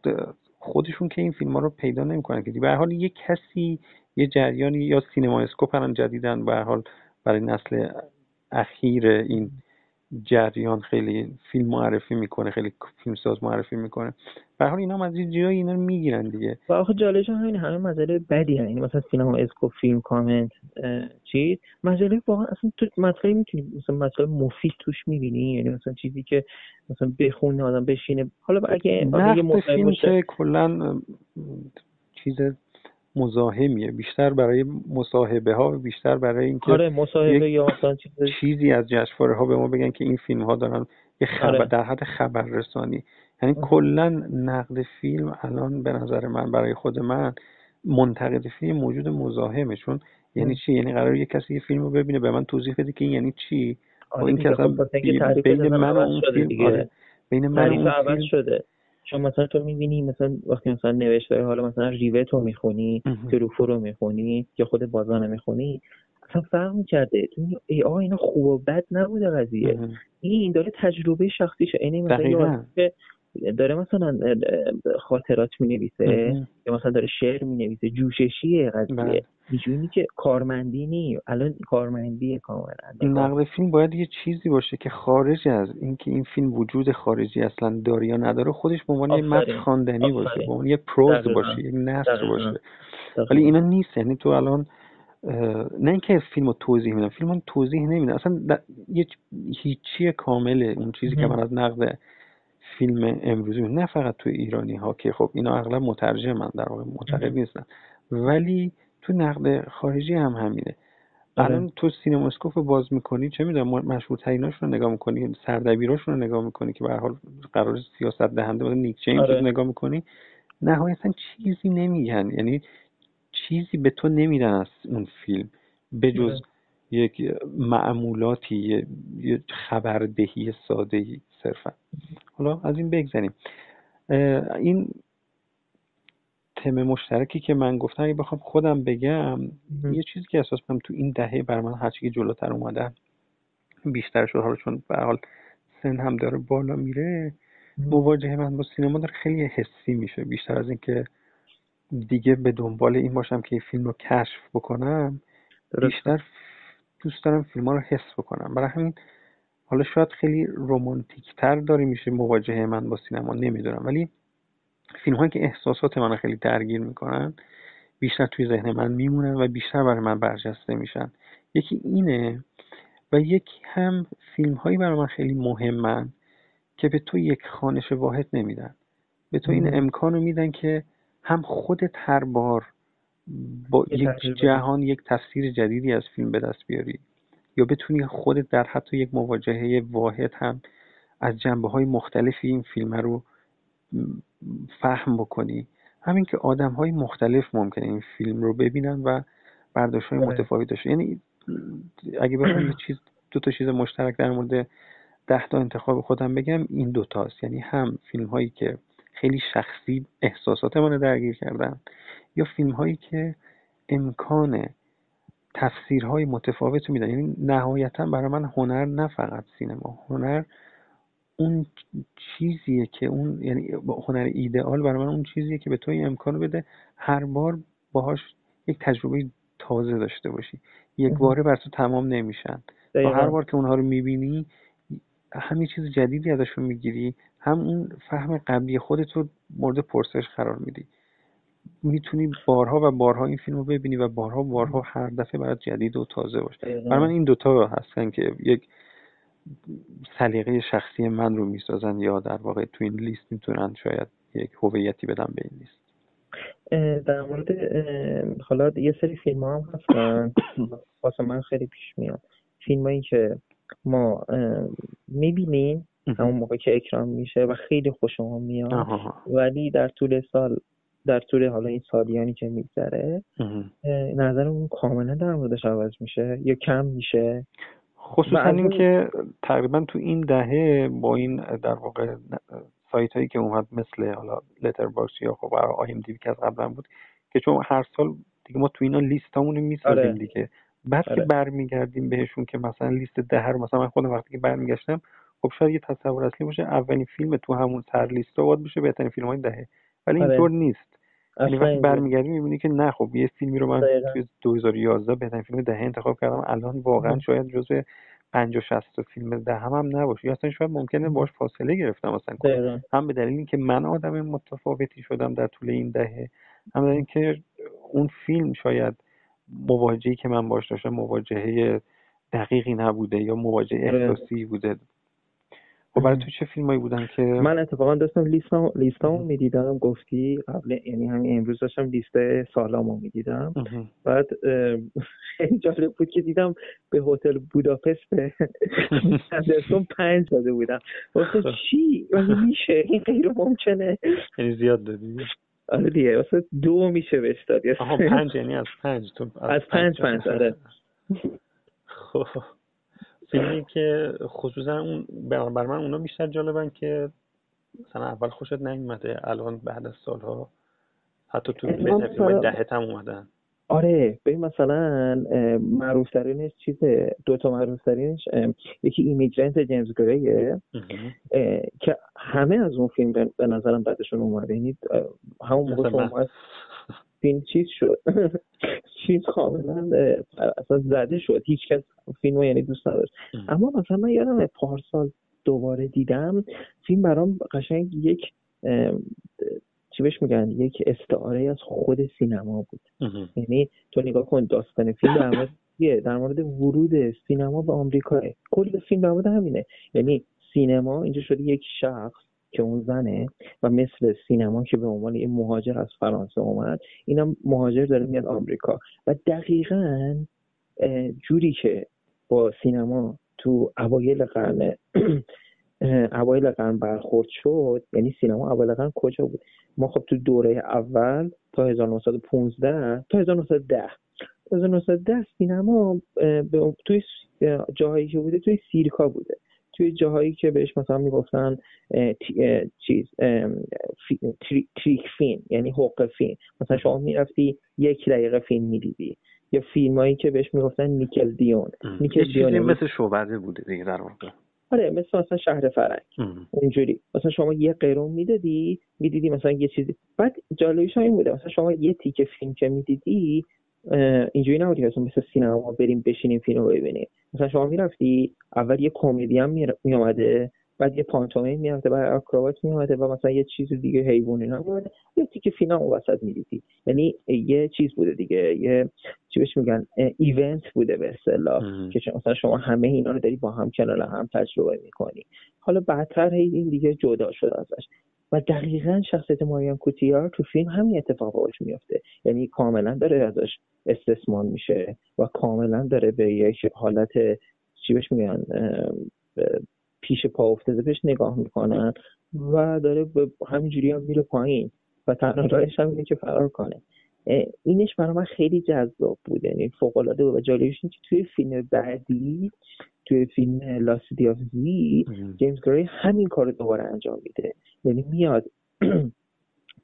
خودشون که این فیلم ها رو پیدا نمی‌کنن که. به هر حال یه کسی یه جریانی یا Cinema Scope هم جدیدن. به هر حال برای نسل اخیر این جریان خیلی فیلم معرفی می‌کنه خیلی فیلمساز معرفی می‌کنه. به حال اینا هم از این جایی اینا رو می‌گیرن دیگه. و آخه جالبش همین همه مجله بدی هست یعنی مثلا Cinema Scope Film Comment چیز. مجله واقعا اصلا تو مطلبی می‌تونی مثلا مطلب مفید توش می‌بینی. یعنی مثلا چیزی که مثلا بخونه آدم بشینه. حالا اگه اگه فیلم که کلا چیز مزاحمیه. بیشتر برای مصاحبه ها بیشتر برای اینکه آره مصاحبه یا مثلا چیزی از جشنواره ها به ما بگن که این فیلم ها دارن یه خبر آره. در حد خبررسانی. یعنی کلا نقد فیلم الان به نظر من برای خود من منتقد فیلم موجود مزاحمه. چون یعنی چی؟ یعنی قرار یه کسی یه فیلم رو ببینه به من توضیح بده که این یعنی چی؟ آره این که بین من و اون فیلم آره. بین من و اون فیلم شده. چون مثلا تو می‌بینی مثلا وقتی مثلا نوشته حالا مثلا ریوت رو می‌خونی تروفو رو می‌خونی یا خود بازان می‌خونی اصلا فرق می‌کرده. تو ای آقا اینا خوب و بد نبوده قضیه. این داره تجربه شخصیشه. اینه مثلا داره مثلا خاطرات می نویسه یا مثلا داره شعر می نویسه جوششیه قضیه. بله. اینجوری که کارمندی نی الان کارمندی کاملا. نقد فیلم باید یه چیزی باشه که خارج از اینکه این فیلم وجود خارجی اصلا داره یا نداره خودش به عنوان یه متن خواندنی باشه به عنوان یه پروز باشه یه نثر باشه. ولی اینا نیست. یعنی تو الان نه اینکه فیلم رو توضیح میدم. فیلم رو توضیح نمیدم. اصلا یه هیچی کامله اون چیزی که من از نقد فیلم امروزی نه فقط تو ایرانی ها که خب اینا اغلب مترجمن در واقع معتقد نیستن. ولی تو نقد خارجی هم همینه. آره. الان تو سینماسکوپ رو باز می‌کنی چه می‌دونم مشهورتریناشون رو نگاه می‌کنی سردبیراشون رو نگاه می‌کنی که به حال قرار سیاست دهنده بود نیک چیمز رو نگاه می‌کنی. نهایتا چیزی نمیگن. یعنی چیزی به تو نمیدن از اون فیلم. به جز آره. یک معمولاتی یه خبردهی ساده صرفا. حالا از این بگذاریم این تم مشترکی که من گفتم اگه بخوام خودم بگم یه چیزی که احساس کنم تو این دهه بر من هرچی که جلوتر اومده بیشتر شد. حالا چون به حال سن هم داره بالا میره مواجهه من با سینما داره خیلی حسی میشه. بیشتر از اینکه دیگه به دنبال این باشم که این فیلم رو کشف بکنم بیشتر دوست دارم فیلم ها رو حس بکنم. برای همین حالا شاید خیلی رومانتیک تر داری میشه مواجهه من با سینما نمی‌دونم. ولی فیلم هایی که احساسات من خیلی درگیر می‌کنن بیشتر توی ذهن من میمونن و بیشتر برای من برجسته میشن. یکی اینه و یکی هم فیلم هایی برای من خیلی مهمن که به تو یک خانش واحد نمیدن. به تو این امکان رو میدن که هم خودت هر بار با یک جهان یک تفسیر جدیدی از فیلم به دست بیاری. یا بتونی خودت در حتی یک مواجهه واحد هم از جنبه های مختلفی این فیلم رو فهم بکنی. همین که آدم های مختلف ممکنه این فیلم رو ببینن و برداشت های بله. متفاوت داشته. یعنی اگه بخوام یه چیز دو تا چیز مشترک در مورد ده تا انتخاب خودم بگم این دوتاست یعنی هم فیلم هایی که خیلی شخصی احساسات من درگیر کردن یا فیلم هایی که امکان تفسیرهای متفاوت میدن یعنی نهایتا برای من هنر نه فقط سینما. هنر اون چیزیه که اون یعنی هنر ایدئال برای من اون چیزیه که به تو این امکان بده هر بار باهاش یک تجربه تازه داشته باشی. یک باره بر تو تمام نمیشن. و هر بار که اونها رو می‌بینی هم یه چیز جدیدی ازشون می‌گیری. هم اون فهم قبلی خودت رو مورد پرسش قرار میدی. می‌تونی بارها و بارها این فیلم رو ببینی و بارها و بارها هر دفعه برات جدید و تازه باشه. برای من این دوتا هستن که یک سلیقه شخصی من رو می‌سازن یا در واقع تو این لیست می‌تونن شاید یک هویتی بدن به این لیست. در مورد حالا یه سری فیلم ها هم هستن. واسه من خیلی پیش میاد. فیلم هایی که ما می‌بینیم همون موقع که اکران میشه و خیلی خوشمون میاد. ولی در طول سال در طول حالا این سالیانی که میگذره نظرمون کاملا در موردش عوض میشه یا کم میشه خصوصا اینکه تقریبا تو این دهه با این در واقع سایت هایی که اومد مثل حالا Letterboxd یا خب آی ام که از قبلا بود که چون هر سال دیگه ما تو اینا لیستهامون می‌سازیم آره. دیگه بعد آره. که برمیگردیم بهشون که مثلا لیست ده رو مثلا من خودم وقتی که برمیگشتم خب شاید یه تصور اصلی باشه اولین فیلم تو همون سر لیست رو بشه بهترین فیلم های دهه ولی آره. اینطور نیست یعنی وقتی برمیگردی می‌بینی که نه خب یه فیلمی رو من توی 2011 بهترین فیلم دهه انتخاب کردم. الان واقعا شاید جزء پنج و شست فیلم ده هم, نباشه. یا اصلا شاید ممکنه باش فاصله گرفتم مثلا هم به دلیل اینکه من آدم متفاوتی شدم در طول این دهه هم به اینکه اون فیلم شاید مواجهی که من باش داشتم مواجهه دقیقی نبوده یا مواجهه احساسی بوده. خب برای تو چه فیلمایی بودن که من اتفاقا داشتم لیستام لیستامو می‌دیدم گفتی قبل یعنی همین امروز داشتم لیست سالامو می‌دیدم. بعد خیلی جالب بود که دیدم به هتل بوداپست اندرسون پنج داده بودم. واسه خب. چی؟ میشه؟ این غیر ممکنه. یعنی زیاد دادی؟ آره دیگه واسه دو میشه بهش داد آها پنج یعنی از پنج؟ تو از پنج پنج. آره. خب. فیلمی که خصوصا اون بر من اونا بیشتر جالبن که مثلا اول خوشت نیومده الان بعد از سالها حتی تو فیلم دهت هم اومدن. آره ببین مثلا معروف ترینش چیزه؟ دو تا معروف ترینش یکی ایمیگرنت جیمز گریه که همه از اون فیلم به نظرم بعدشون اومده. یعنی همون موقع فیلم چیز شد. چیز کاملا اصلا زده شد. هیچ کس فیلم یعنی دوست نداشت. اما مثلا من یادم پارسال دوباره دیدم فیلم برام قشنگ یک چی بهش میگن؟ یک استعاره از خود سینما بود. یعنی تو نگاه کن داستان فیلم در مورد در مورد ورود سینما به آمریکا. کل فیلم در مورد همینه. یعنی سینما اینجا شده یک شخص که اون زنه و مثل سینما که به عنوان یه مهاجر از فرانسه اومد اینم مهاجر داره میاد آمریکا. و دقیقا جوری که با سینما تو اوایل قرن اوایل قرن برخورد شد یعنی سینما اوایل قرن کجا بود؟ ما خب تو دوره اول تا 1915 تا 1910 تا 1910 سینما توی جاهایی که بوده توی سیرکا بوده. توی جاهایی که بهش مثلا می‌گفتن چیز تریک فیلم یعنی حق فیلم مثلا شما می‌رفتی یک دقیقه فیلم می‌دیدی. یا فیلم هایی که بهش می‌گفتن نیکل دیون. نیکل دیون مثل شعبده بوده دیگه در واقع. آره مثل مثلا شهر فرنگ. اونجوری. مثلا شما یه قیرون می‌دادی می‌دیدی مثلا یه چیزی. بعد جالبیش این بوده. مثلا شما یه تیکه فیلم که می‌دیدی اینجوری نبودی که مثل سینما بریم بشینیم فیلم رو ببینیم. مثلا شما می‌رفتی اول یه کمدی هم میامده بعد یه پانتومین میامده بعد اکروبات میامده و مثلا یه چیز دیگه حیوانی هم میامده یه تیکه فیلم اون وسط می‌دیدی. یعنی یه چیز بوده دیگه. یه چی بهش میگن؟ ایونت بوده به اصطلاح. که مثلا شما همه اینا رو داری با هم کنار هم تجربه می‌کنی. حالا بعدتر این دیگه جدا شد ازش. و دقیقا شخصیت ماریان کوتیار تو فیلم همین اتفاق باش میفته یعنی کاملا داره ازش استثمار میشه و کاملا داره به یک حالت چی بهش میگن پیش پا افتاده بهش نگاه می‌کنن و داره همینجوری هم میره پایین و تنها راهش هم اینه که فرار کنه. اینش برای من خیلی جذاب بود. یعنی فوق العاده بود. و جالبش که توی فیلم بعدی توی فیلم لاسیتی آف زی جیمز گری همین کار رو دوباره انجام میده. یعنی میاد.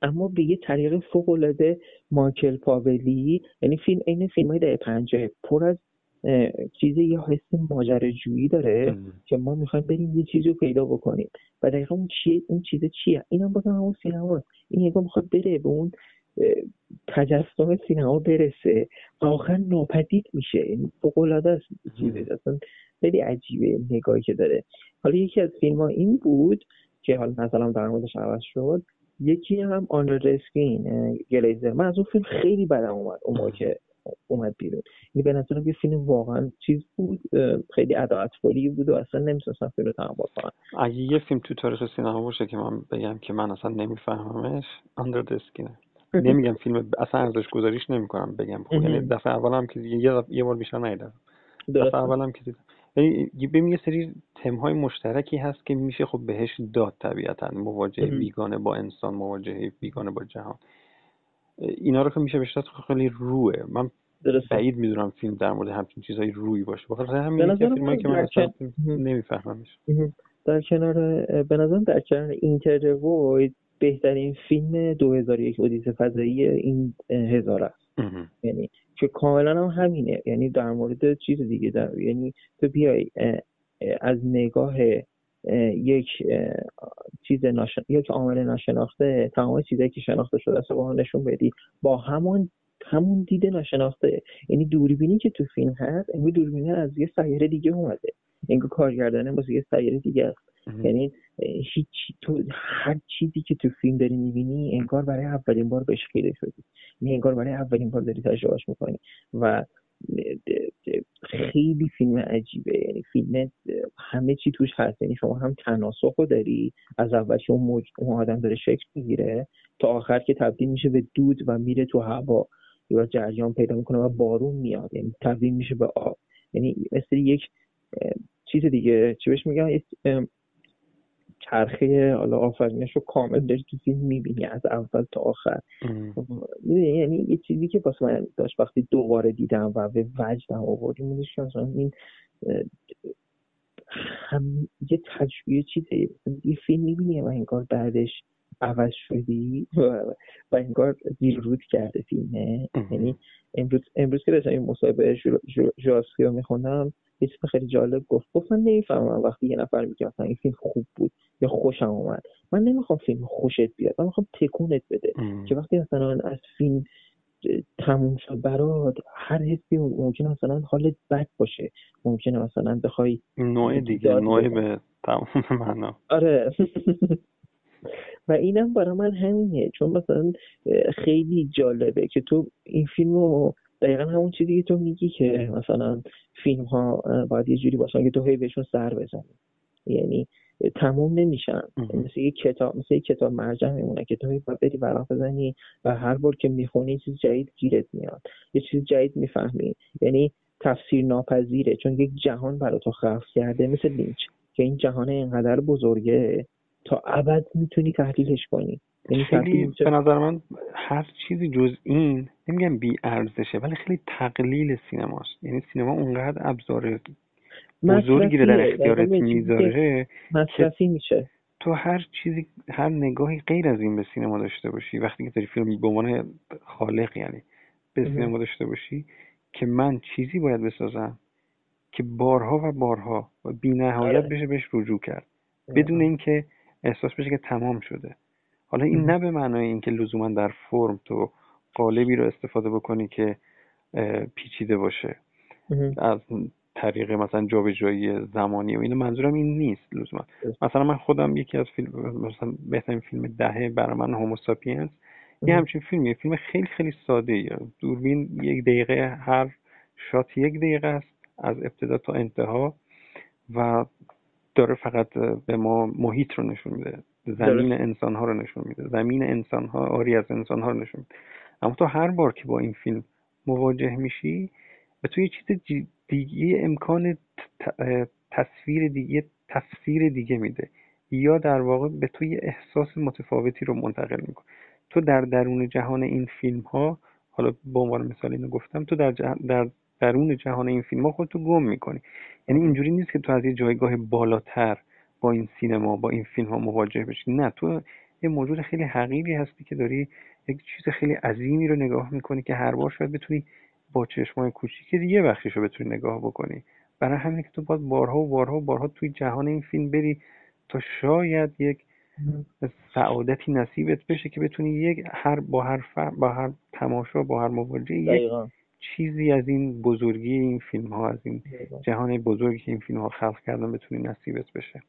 اما به یه طریق فوق العاده مایکل پاولی یعنی فیلم این فیلم های دهه پنجه پر از چیزی یا حس ماجراجویی داره که ما می‌خوایم بریم یه چیزی رو پیدا بکنیم. و دقیقا اون چیه اون چیز چیه؟ اینم بازم همون سینما این یکم می‌خواد بره به اون تجسم سینما برسه. و آخر ناپدید میشه. یعنی فوق العاده است چیزی. اصلا خیلی عجیبه نگاهی که داره. حالا یکی از فیلم ها این بود که حالا مثلا در موردش عوض شد یکی هم آن رسکین گلیزر من از اون فیلم خیلی بدم اومد اون موقع که اومد بیرون. یعنی به نظرم یه فیلم واقعا چیز بود خیلی اطفالی بود و اصلا نمی‌تونستم فیلم رو تحمل کنم. اگه یه فیلم تو تاریخ سینما باشه که من بگم که من اصلا نمیفهممش آندر دسکینه نمیگم فیلم اصلا ارزش گذاریش نمی‌کنم بگم. خب یعنی دفعه اولم که یه یه بار بیشتر ندیدم دفعه اولم که دیدم. یعنی یه سری های مشترکی هست که میشه خب بهش داد طبیعتا مواجهه بیگانه با انسان مواجهه بیگانه با جهان. اینا رو که میشه بهش داد خیلی روه. من بعید می‌دونم فیلم در مورد همچین چیزهای روی باشه. بخاطر همین که فیلمایی که من اصلا نمیفهممش. در کنار به نظرم در کنار اینتر بهترین فیلم 2001 اودیسه فضایی این هزار است. یعنی که کاملا هم همینه. یعنی در مورد چیز دیگه در یعنی تو بیای از نگاه یک چیز ناشن... یک عامل ناشناخته تمام چیزایی که شناخته شده است با نشون بدی. با همون همون دید ناشناخته. یعنی دوربینی که تو فیلم هست این دوربینی از یه سیاره دیگه اومده. انگار کارگردانه واسه یه سیاره دیگه است. یعنی هیچ تو هر چیزی که تو فیلم داری می‌بینی انگار برای اولین بار بهش خیره شدی. یعنی انگار برای اولین بار داری تجربهش می‌کنی. و خیلی فیلم عجیبه. یعنی فیلم همه چی توش هست. یعنی شما هم تناسخ رو داری. از اول که اون, موج... اون آدم داره شکل می‌گیره تا آخر که تبدیل میشه به دود و میره تو هوا. یا جریان پیدا می‌کنه و بارون میاد. یعنی تبدیل میشه به آب. یعنی مثل یک چیز دیگه. چی بهش میگن؟ چرخه حالا آفرینش رو کامل داری تو فیلم می‌بینی از اول تا آخر. یعنی یه چیزی که واسه من داشت وقتی دوباره دیدم و به وجدم آوردیم این هم یه تجربه چیزه. یه فیلم می‌بینی و انگار بعدش عوض شدی و انگار رود کرده فیلمه. یعنی امروز امروز که داشتم این مصاحبه جوراسکی رو میخوندم یه چیز خیلی جالب گفت. گفت من نمی‌فهمم وقتی یه نفر میگه مثلا این فیلم خوب بود یا خوشم اومد. من نمی‌خوام فیلم خوشت بیاد من می‌خوام تکونت بده. که وقتی مثلا از فیلم تموم شد برات هر حسی ممکنه مثلا حالت بد باشه. ممکنه مثلا بخوای نوع دیگه نوع به تمام معنا. آره. و اینم برای من همینه. چون مثلا خیلی جالبه که تو این فیلم رو دقیقا همون چیزی که تو میگی که مثلا فیلم ها باید یه جوری باشن که تو هی بهشون سر بزنی. یعنی تموم نمیشن. مثل یه کتاب مثل یه کتاب مرجع میمونه که تو باید بری ورق بزنی و هر بار که می‌خونی چیز جدید گیرت میاد. یه چیز جدید می‌فهمی. یعنی تفسیر ناپذیره. چون یک جهان برای تو خلق کرده مثل لینچ که این جهان اینقدر بزرگه تا ابد می‌تونی تحلیلش کنی. خیلی به نظر من هر چیزی جز این نمیگم بی ارزشه ولی خیلی تقلیل سینماست. یعنی سینما اونقدر ابزار بزرگی رو در اختیارت می‌ذاره مصرفی میشه. تو هر چیزی هر نگاهی غیر از این به سینما داشته باشی وقتی که داری فیلم به عنوان خالق یعنی به سینما داشته باشی که من چیزی باید بسازم که بارها و بارها و بی نهایت آره. بشه بهش رجوع کرد. بدون اینکه احساس بشه که تمام شده. حالا این نه به معنای اینکه لزوما در فرم تو قالبی رو استفاده بکنی که پیچیده باشه. از طریق مثلا جابجایی زمانی و اینو منظورم این نیست لزوما. مثلا من خودم یکی از فیلم مثلا بهترین فیلم دهه برای من هوموساپینس یه همچین فیلمیه. فیلم خیلی خیلی ساده ای دوربین یک دقیقه هر شات یک دقیقه است از ابتدا تا انتها و داره فقط به ما محیط رو نشون میده. زمین انسان ها رو نشون میده. زمین انسان ها آری از انسان ها رو نشون میده. اما تو هر بار که با این فیلم مواجه میشی به تو یه چیز دیگه امکان تصویر دیگه تفسیر دیگه میده. یا در واقع به تو یه احساس متفاوتی رو منتقل می‌کنه. تو در درون جهان این فیلم ها حالا به عنوان مثال اینو گفتم تو در, در درون جهان این فیلم ها خودتو گم می‌کنی. یعنی اینجوری نیست که تو از یه جایگاه بالاتر با این سینما با این فیلم ها مواجه بشی. نه تو یه موجود خیلی حقیقی هستی که داری یک چیز خیلی عظیمی رو نگاه می‌کنی که هر بار شاید بتونی با چشمای کوچیک یه بخشش رو بتونی نگاه بکنی. برای همین که تو باید بارها و بارها و بارها توی جهان این فیلم بری تا شاید یک سعادتی نصیبت بشه که بتونی یک هر با هر با هر تماشا با هر مواجهه یک چیزی از این بزرگی این فیلم ها از این جهان بزرگی که این فیلم ها خلق کردن بتونی نصیبت بشه.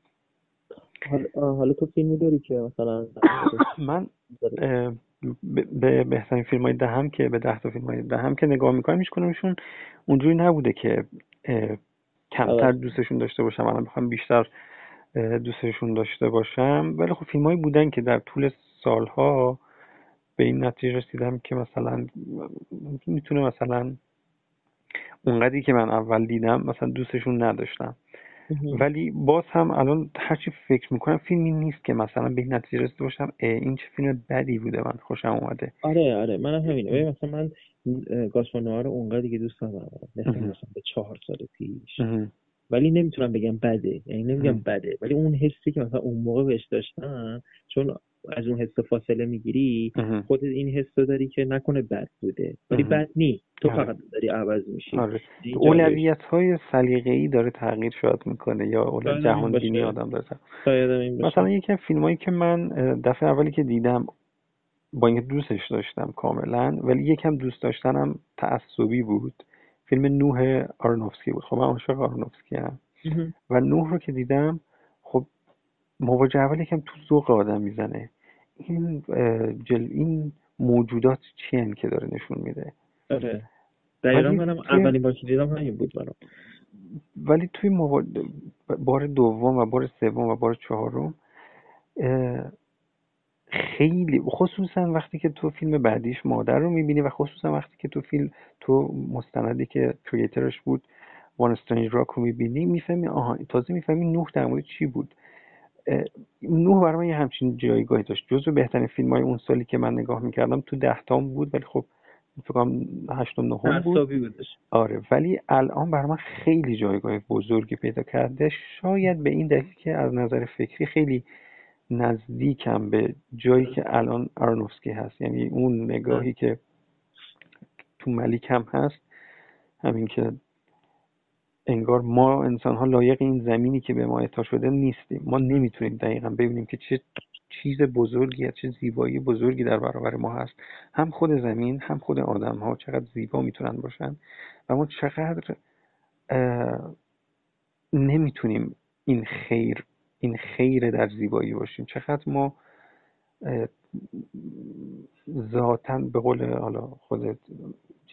حالا تو فیلمی داری که مثلا من به بهترین فیلم های دهم که به ده تا فیلم های دهم که نگاه می‌کنم هیچ کنمشون اونجوری نبوده که کمتر دوستشون داشته باشم. الان بخوام بیشتر دوستشون داشته باشم. ولی خب فیلم هایی بودن که در طول سالها به این نتیجه رسیدم که مثلا می‌تونه مثلا اونقدری که من اول دیدم مثلا دوستشون نداشتم. ولی باز هم الان هرچی فکر می‌کنم فیلمی نیست که مثلا به این نتیجه رسیده باشم این چه فیلم بدی بوده من خوشم اومده. آره آره منم همینه. مثلا من گاسپانوها رو اونقدر که دوست ندارم. مثلا به چهار سال پیش. ولی نمی‌تونم بگم بده. یعنی نمیگم بده. ولی اون حسی که مثلا اون موقع بهش داشتم چون از اون حس فاصله می‌گیری خودت این حس داری که نکنه بد بوده. ولی بد نیست تو آره. فقط داری عوض میشی. آره. اولویت های سلیقه ای داره تغییر شاید می‌کنه یا اولویت جهان بینی آدم داره مثلا یکی از فیلم هایی که من دفعه اولی که دیدم با اینکه دوستش داشتم کاملا ولی یکم دوست داشتنم تعصبی بود. فیلم نوح آرنوفسکی بود. خب من عاشق آرنوفسکی هم و نوح رو که دیدم خب مواجه اول یکم تو ذوق آدم می‌زنه. این جل این موجودات چی که داره نشون میده؟ آره. دقیقا منم اولین بار که دیدم همین بود برام. ولی توی بار دوم و بار سوم و بار چهارم خیلی خصوصا وقتی که تو فیلم بعدیش مادر رو می‌بینی و خصوصا وقتی که تو فیلم تو مستندی که کریترش بود وان استرنج راک رو می‌بینی می‌فهمی آها تازه می‌فهمی نوح در مورد چی بود. نوح برای من یه همچین جایگاهی داشت. جزو بهترین فیلم های اون سالی که من نگاه می‌کردم تو دهتام بود ولی خب فکرم هشتم نهم بود. آره ولی الان برای من خیلی جایگاه بزرگی پیدا کرده. شاید به این دلیل که از نظر فکری خیلی نزدیکم به جایی که الان آرنوفسکی هست. یعنی اون نگاهی که تو ملیک هم هست همین که انگار ما انسان ها لایق این زمینی که به ما اعطا شده نیستیم. ما نمی‌تونیم دقیقا ببینیم که چه چیز بزرگی چه زیبایی بزرگی در برابر ما هست. هم خود زمین هم خود آدم ها چقدر زیبا می‌تونن باشن و ما چقدر نمی‌تونیم این خیر این خیر در زیبایی باشیم. چقدر ما ذاتا به قول حالا خودت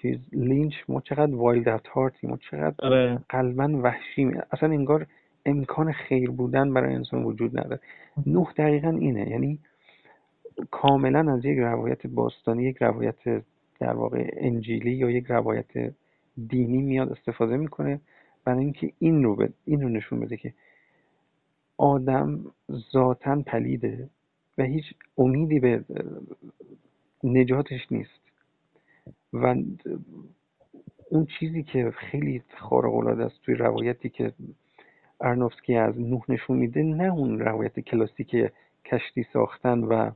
چیز لینچ ما چقدر wild at heart یم ما چقدر آره. قلبا وحشیم. اصلا انگار امکان خیر بودن برای انسان وجود نداره. نه دقیقا اینه. یعنی کاملا از یک روایت باستانی یک روایت در واقع انجیلی یا یک روایت دینی میاد استفاده می‌کنه. برای اینکه این رو این رو نشون بده که آدم ذاتا پلیده و هیچ امیدی به نجاتش نیست. و اون چیزی که خیلی خارق العاده است توی روایتی که ارنوفسکی از نوح نشون میده نه اون روایت کلاسیک کشتی ساختن و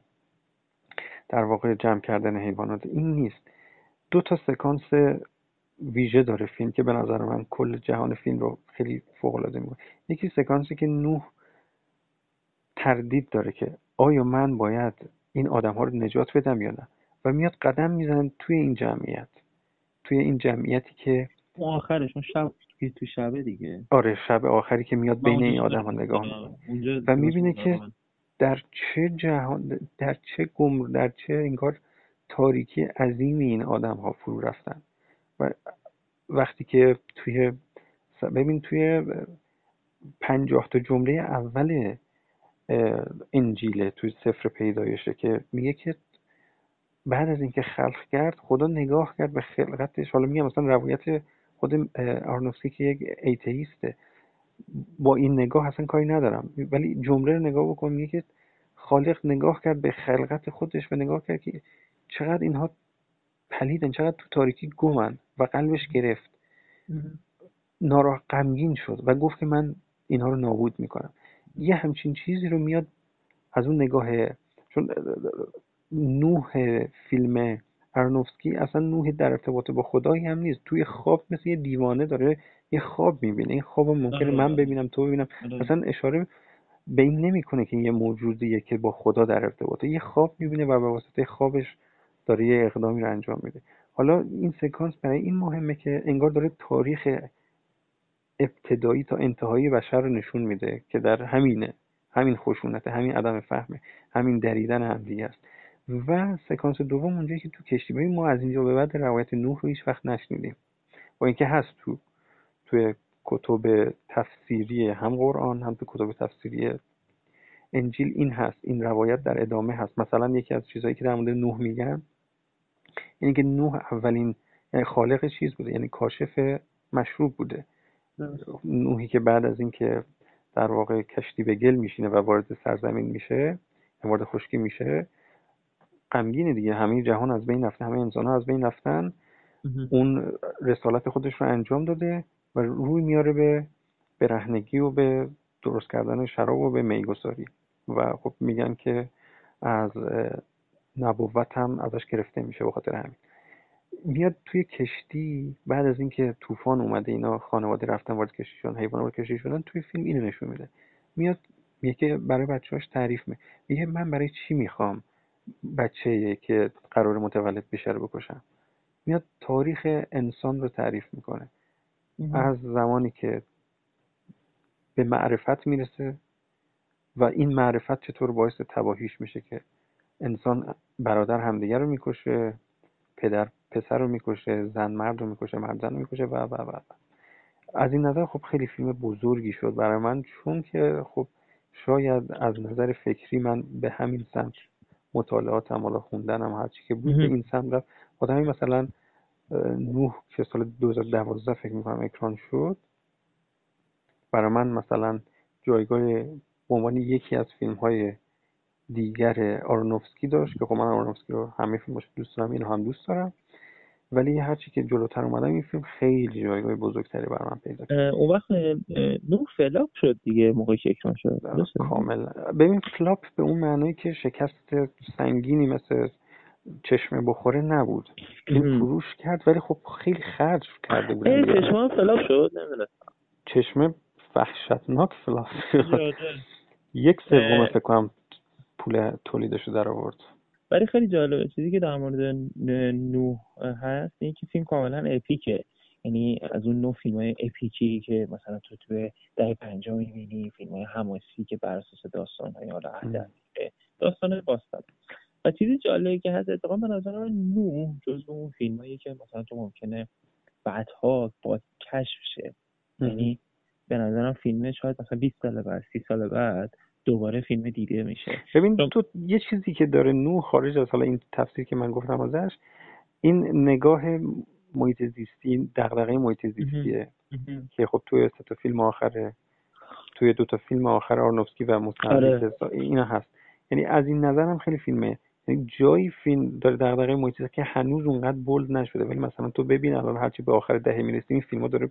در واقع جمع کردن حیوانات. این نیست. دو تا سکانس ویژه داره فیلم که به نظر من کل جهان فیلم رو خیلی فوق العاده می‌کنه. یکی سکانسی که نوح تردید داره که آیا من باید این آدم ها رو نجات بدم یا نه؟ و میاد قدم می‌زنه توی این جمعیت. توی این جمعیتی که آخرش اون شب تو شبه دیگه. آره شب آخری که میاد بین این آدم ها نگاه و می‌بینه که در چه جهان در چه گم در چه انگار تاریکی عظیمی این آدم ها فرو رفتن. و وقتی که توی ببین توی پنجاه تا جمله اول انجیله توی سفر پیدایشه که میگه که بعد از اینکه خلق کرد خدا نگاه کرد به خلقتش. حالا میگم مثلا روایت خود آرنوفسکی که یک ایتیسته با این نگاه اصلا کاری ندارم. ولی جمله رو نگاه بکن میگه که خالق نگاه کرد به خلقت خودش و نگاه کرد که چقدر اینها پلیدن چقدر تو تاریکی گمن و قلبش گرفت. ناراه غمگین شد و گفت که من اینها رو نابود می‌کنم. یه همچین چیزی رو میاد از اون نگاه چون نوح فیلم ارنوفسکی اصلا نوح در ارتباط با خدایی هم نیست. توی خواب مثل یه دیوانه داره یه خواب می‌بینه. این خواب ممکنه من ببینم تو ببینم. اصلا اشاره به این نمی‌کنه که یه موجودیه که با خدا در ارتباطه. یه خواب می‌بینه و به واسطه خوابش داره یه اقدامی رو انجام میده. حالا این سکانس برای این مهمه که انگار داره تاریخ ابتدایی تا انتهایی بشر رو نشون میده که در همینه. همین خشونت همین عدم فهمه. همین دریدن همدیگه است. و سکانس دوم اونجایی که تو کشتی. ببین ما از اینجا به بعد روایت نوح رو هیچ وقت نشنیدیم. با اینکه هست تو توی کتب تفسیری هم قرآن هم تو کتب تفسیری انجیل این هست این روایت در ادامه هست. مثلا یکی از چیزهایی که در مورد نوح میگن اینه که نوح اولین یعنی خالق چیز بوده یعنی کاشف مشروب بوده. نوحی که بعد از اینکه در واقع کشتی به گل میشینه و وارد سرزمین میشه وارد خشکی میشه غمگینه دیگه. همه جهان از بین رفته همه انسان ها از بین رفتن. اون رسالت خودش رو انجام داده و روی میاره به برهنگی و به درست کردن شراب و به میگساری. و خب میگن که از نبوت هم ازش گرفته میشه به خاطر همین. میاد توی کشتی بعد از اینکه طوفان اومده اینا خانواده رفتن وارد کشتی شدن حیوانات وارد کشتی شدن توی فیلم اینو نشون میده. میاد میگه برای بچه‌هاش تعریف میگه من برای چی می‌خوام؟ بچه که قرار متولد بشه رو بکشم میاد تاریخ انسان رو تعریف می‌کنه. از زمانی که به معرفت می‌رسه و این معرفت چطور باعث تباهیش میشه که انسان برادر همدیگر رو می‌کشه پدر پسر رو می‌کشه زن مرد رو می‌کشه مرد زن رو می‌کشه و و و. از این نظر خب خیلی فیلم بزرگی شد برای من چون که خب شاید از نظر فکری من به همین سمت مطالعاتم حالا خوندنم هرچی که بود این سمت رفت. آدمی مثلا نوح که سال 2012 فکر می‌کنم اکران شد. برای من مثلا جایگاه به عنوان یکی از فیلم های دیگر آرونوفسکی داشت که خب من آرونوفسکی رو همه فیلمش دوست دارم اینو هم دوست دارم. ولی هرچی که جلوتر اومدم این فیلم خیلی جایگاه بزرگتری برای من پیدا کرد. اون وقت نوح flop شد دیگه موقعی که اکران شد. کامل. ببین flop به اون معنایی که شکست سنگینی مثل چشمه بخوره نبود. فیلم فروش کرد ولی خب خیلی خرج کرده بود چشمه flop شد؟ نمی‌دونم. چشمه وحشتناک flop یک سوم فکر کنم پول تولیدش در آورد ولی خیلی جالبه. چیزی که در مورد نوح هست این که فیلم کاملا epic ه. یعنی از اون نوع فیلم های epic ی که مثلا تو توی دهه پنجاه می‌بینی فیلم های حماسی که بر اساس داستان های حالا داستان باستان. و چیزی جالبه که هست اتفاقا به نظر من نو جز اون فیلم هایی که مثلا تو ممکنه بعدها با کشف شه. یعنی به نظرم فیلم شاید مثلا 20 سال بعد 30 سال بعد دوباره فیلم دیده میشه. ببین تو یه چیزی که داره نو خارج از حالا این تفسیر که من گفتم ازش این نگاه محیط زیستی دغدغه محیط زیستیه. که خب توی سه تا فیلم آخر توی دو تا فیلم آخر آرنوفسکی و مستند آره. اینا هست. یعنی از این نظر هم خیلی فیلمه. یعنی جایی فیلم داره دغدغه محیط که هنوز اونقدر بولد نشده. ولی مثلا تو ببین الان هرچی به آخر دهه می‌رسیم این فیلم داره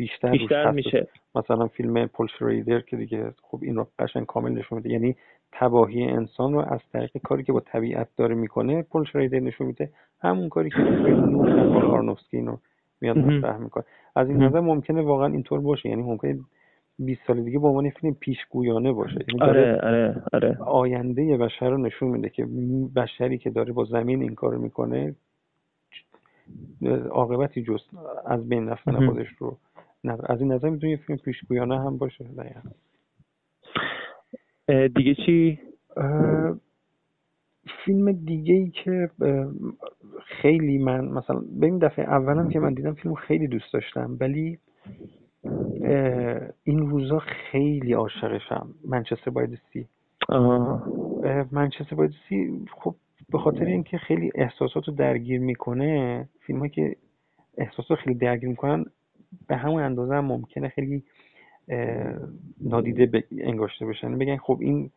بیشتر, بیشتر میشه. مثلا فیلم پول شریدر که دیگه خب این رو قشنگ کامل نشون میده. یعنی تباهی انسان رو از طریق کاری که با طبیعت داره می‌کنه پول شریدر نشون میده. همون کاری که نور آرنوفسکی اینو میاد مطرح می‌کنه. از این نظر ممکنه واقعا اینطور باشه. یعنی ممکنه 20 سال دیگه به عنوان فیلم پیشگویانه باشه. یعنی آره آره آره. آینده بشر رو نشون میده که بشری که داره با زمین این کار می‌کنه عاقبتی جز از بین رفتن خودش رو از این نظر می‌تونه یه فیلم پیشگویانه هم باشه دیگه چی؟ فیلم دیگه ای که خیلی من مثلا به این دفعه اولم که من دیدم فیلم خیلی دوست داشتم ولی این روزا خیلی عاشقشم منچستر باید سی. منچستر باید سی خب به خاطر اینکه خیلی احساسات رو درگیر می‌کنه فیلم که احساسات خیلی درگیر می‌کنن به همون اندازه هم ممکنه خیلی نادیده انگاشته بشن. بگن خب این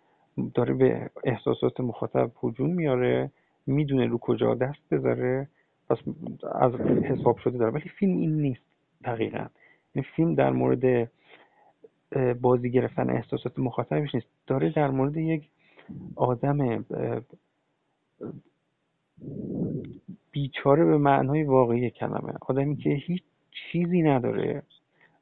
داره به احساسات مخاطب هجوم میاره می‌دونه رو کجا دست بذاره پس از حساب شده داره. ولی فیلم این نیست دقیقا. این فیلم در مورد بازی گرفتن احساسات مخاطبش نیست. داره در مورد یک آدم بیچاره به معنای واقعی کلمه. آدمی که هیچ چیزی نداره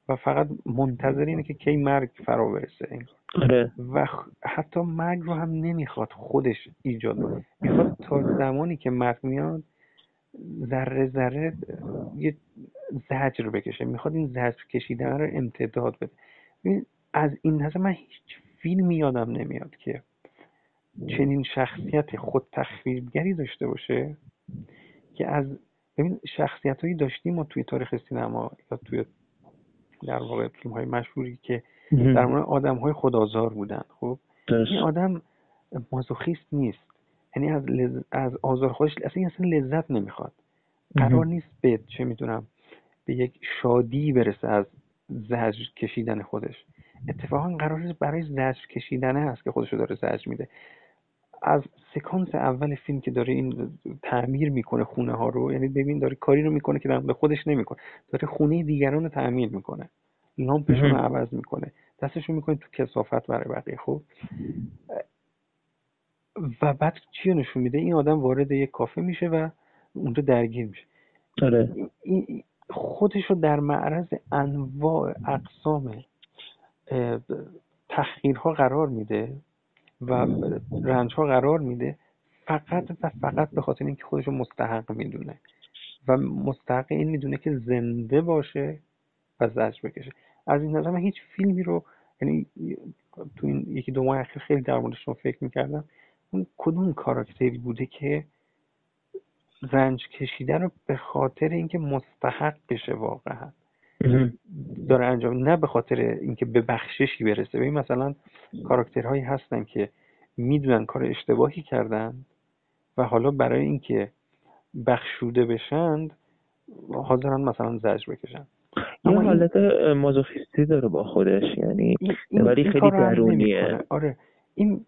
و فقط منتظر اینه که کی مرگ فرا برسه. آره. و حتی مرگ رو هم نمی‌خواد خودش ایجاد کنه. می‌خواد تا زمانی که مرگ میاد ذره ذره یه زجر بکشه. می‌خواد این زجر کشیدن رو امتداد بده. از این نظر من هیچ فیلمی یادم نمیاد که چنین شخصیت خود تخریبگری داشته باشه که از ببین شخصیت هایی داشتیم ما توی تاریخ سینما یا توی در واقع فیلم های مشهوری که در مورد آدم های خدازار بودن خب؟ این آدم مازوخیست نیست. یعنی از, لز... از آزار خودش اصلا اصلا لذت نمی‌خواد. قرار نیست به چه می‌دونم به یک شادی برسه از زجر کشیدن خودش. اتفاقا قرار برای زجر کشیدن هست که خودش رو داره زجر میده. از سکانس اول فیلم که داره این تعمیر می‌کنه خونه ها رو یعنی ببین داره کاری رو می‌کنه که به خودش نمی‌کنه. داره خونه دیگران رو تعمیر می‌کنه. لامپشون رو عوض می‌کنه. دستشون می‌کنه تو کسافت برای بقیه خب؟ و بعد چی نشون میده؟ این آدم وارد یک کافه میشه و اونجا درگیر میشه. آره. خودش رو در معرض انواع اقسام تحقیرها قرار میده. و رنج ها قرار میده فقط و فقط به خاطر اینکه خودش رو مستحق می‌دونه. و مستحق این می‌دونه که زنده باشه و زجر بکشه. از این نظر من هیچ فیلمی رو یعنی تو این یکی دو ماه اخیر خیلی در موردشون فکر می‌کردم اون کدوم کاراکتری بوده که رنج کشیده رو به خاطر اینکه مستحق بشه واقعا؟ داره انجام نه به خاطر اینکه به بخششی برسه. ببین مثلا کاراکترهایی هستن که می‌دونن کار اشتباهی کردن و حالا برای اینکه بخشوده بشند حاضرن مثلا زجر بکشن. یه حالت مازوخیستی داره با خودش یعنی ولی خیلی درونیه. آره. این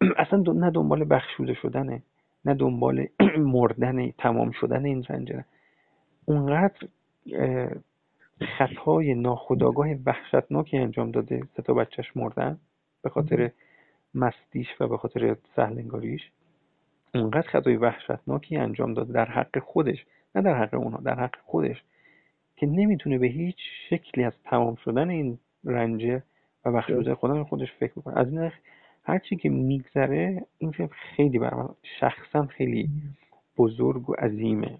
اصلا نه دنبال بخشوده شدنه نه دنبال مردن تمام شدن این رنجه. اونقدر خطای ناخداگاه وحشتناکی انجام داده. سه تا بچهش مردن به خاطر مستیش و به خاطر سهلنگاریش. اونقدر خطای وحشتناکی انجام داده در حق خودش نه در حق اونها در حق خودش که نمی‌تونه به هیچ شکلی از تمام شدن این رنجه و بخشوده خودم خودش فکر بکنه. از این هرچی که میگذره این فیلم خیلی برای شخصا خیلی بزرگ و عظیمه.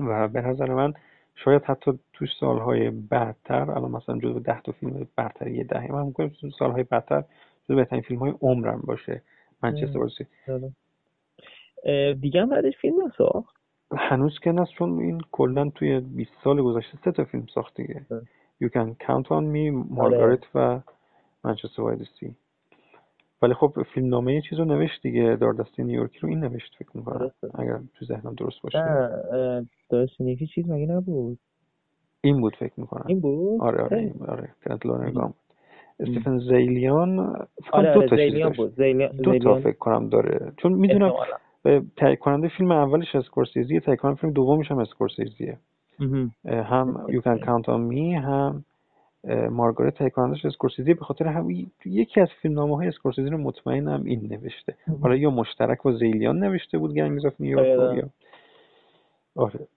و به نظر من شاید حتی تو سالهای بعدتر الان مثلا جزو ده تا فیلم برتر یه دهه من می‌کنم تو سالهای بعدتر جزو بهترین فیلم های عمرم باشه. منچستر بازی. دیگه هم بعدش فیلم نساخت هنوز که نست چون این کلا توی 20 سال گذشته سه تا فیلم ساخت دیگه. You Can Count On Me مارگارت و منچستر سی. ولی خب فیلم نامه یه چیز رو نوشت دیگه داردستی نیویورکی رو این نوشت فکر می‌کنم. اگر تو ذهنم درست باشه. داردستی نیویورکی چیز مگه نبود؟ این بود فکر می‌کنم. این بود؟ آره آره این بود آره کنت لورنگام استیفن زیلیان آره دو تا زیلیان بود. زیلیان دو تا فکر کنم داره. چون می‌دونم تهیه کننده فیلم اولش اسکورسیزی تهیه کننده فیلم دومش هم اسکورسیزیه. هم You Can Count On Me هم مارگارت تهیه کنندش اسکورسیزی به خاطر هم یکی از فیلم نامه های اسکورسیزی رو مطمئنم این نوشته. حالا یا مشترک با زیلیان نوشته بود Gangs of New York یا آره.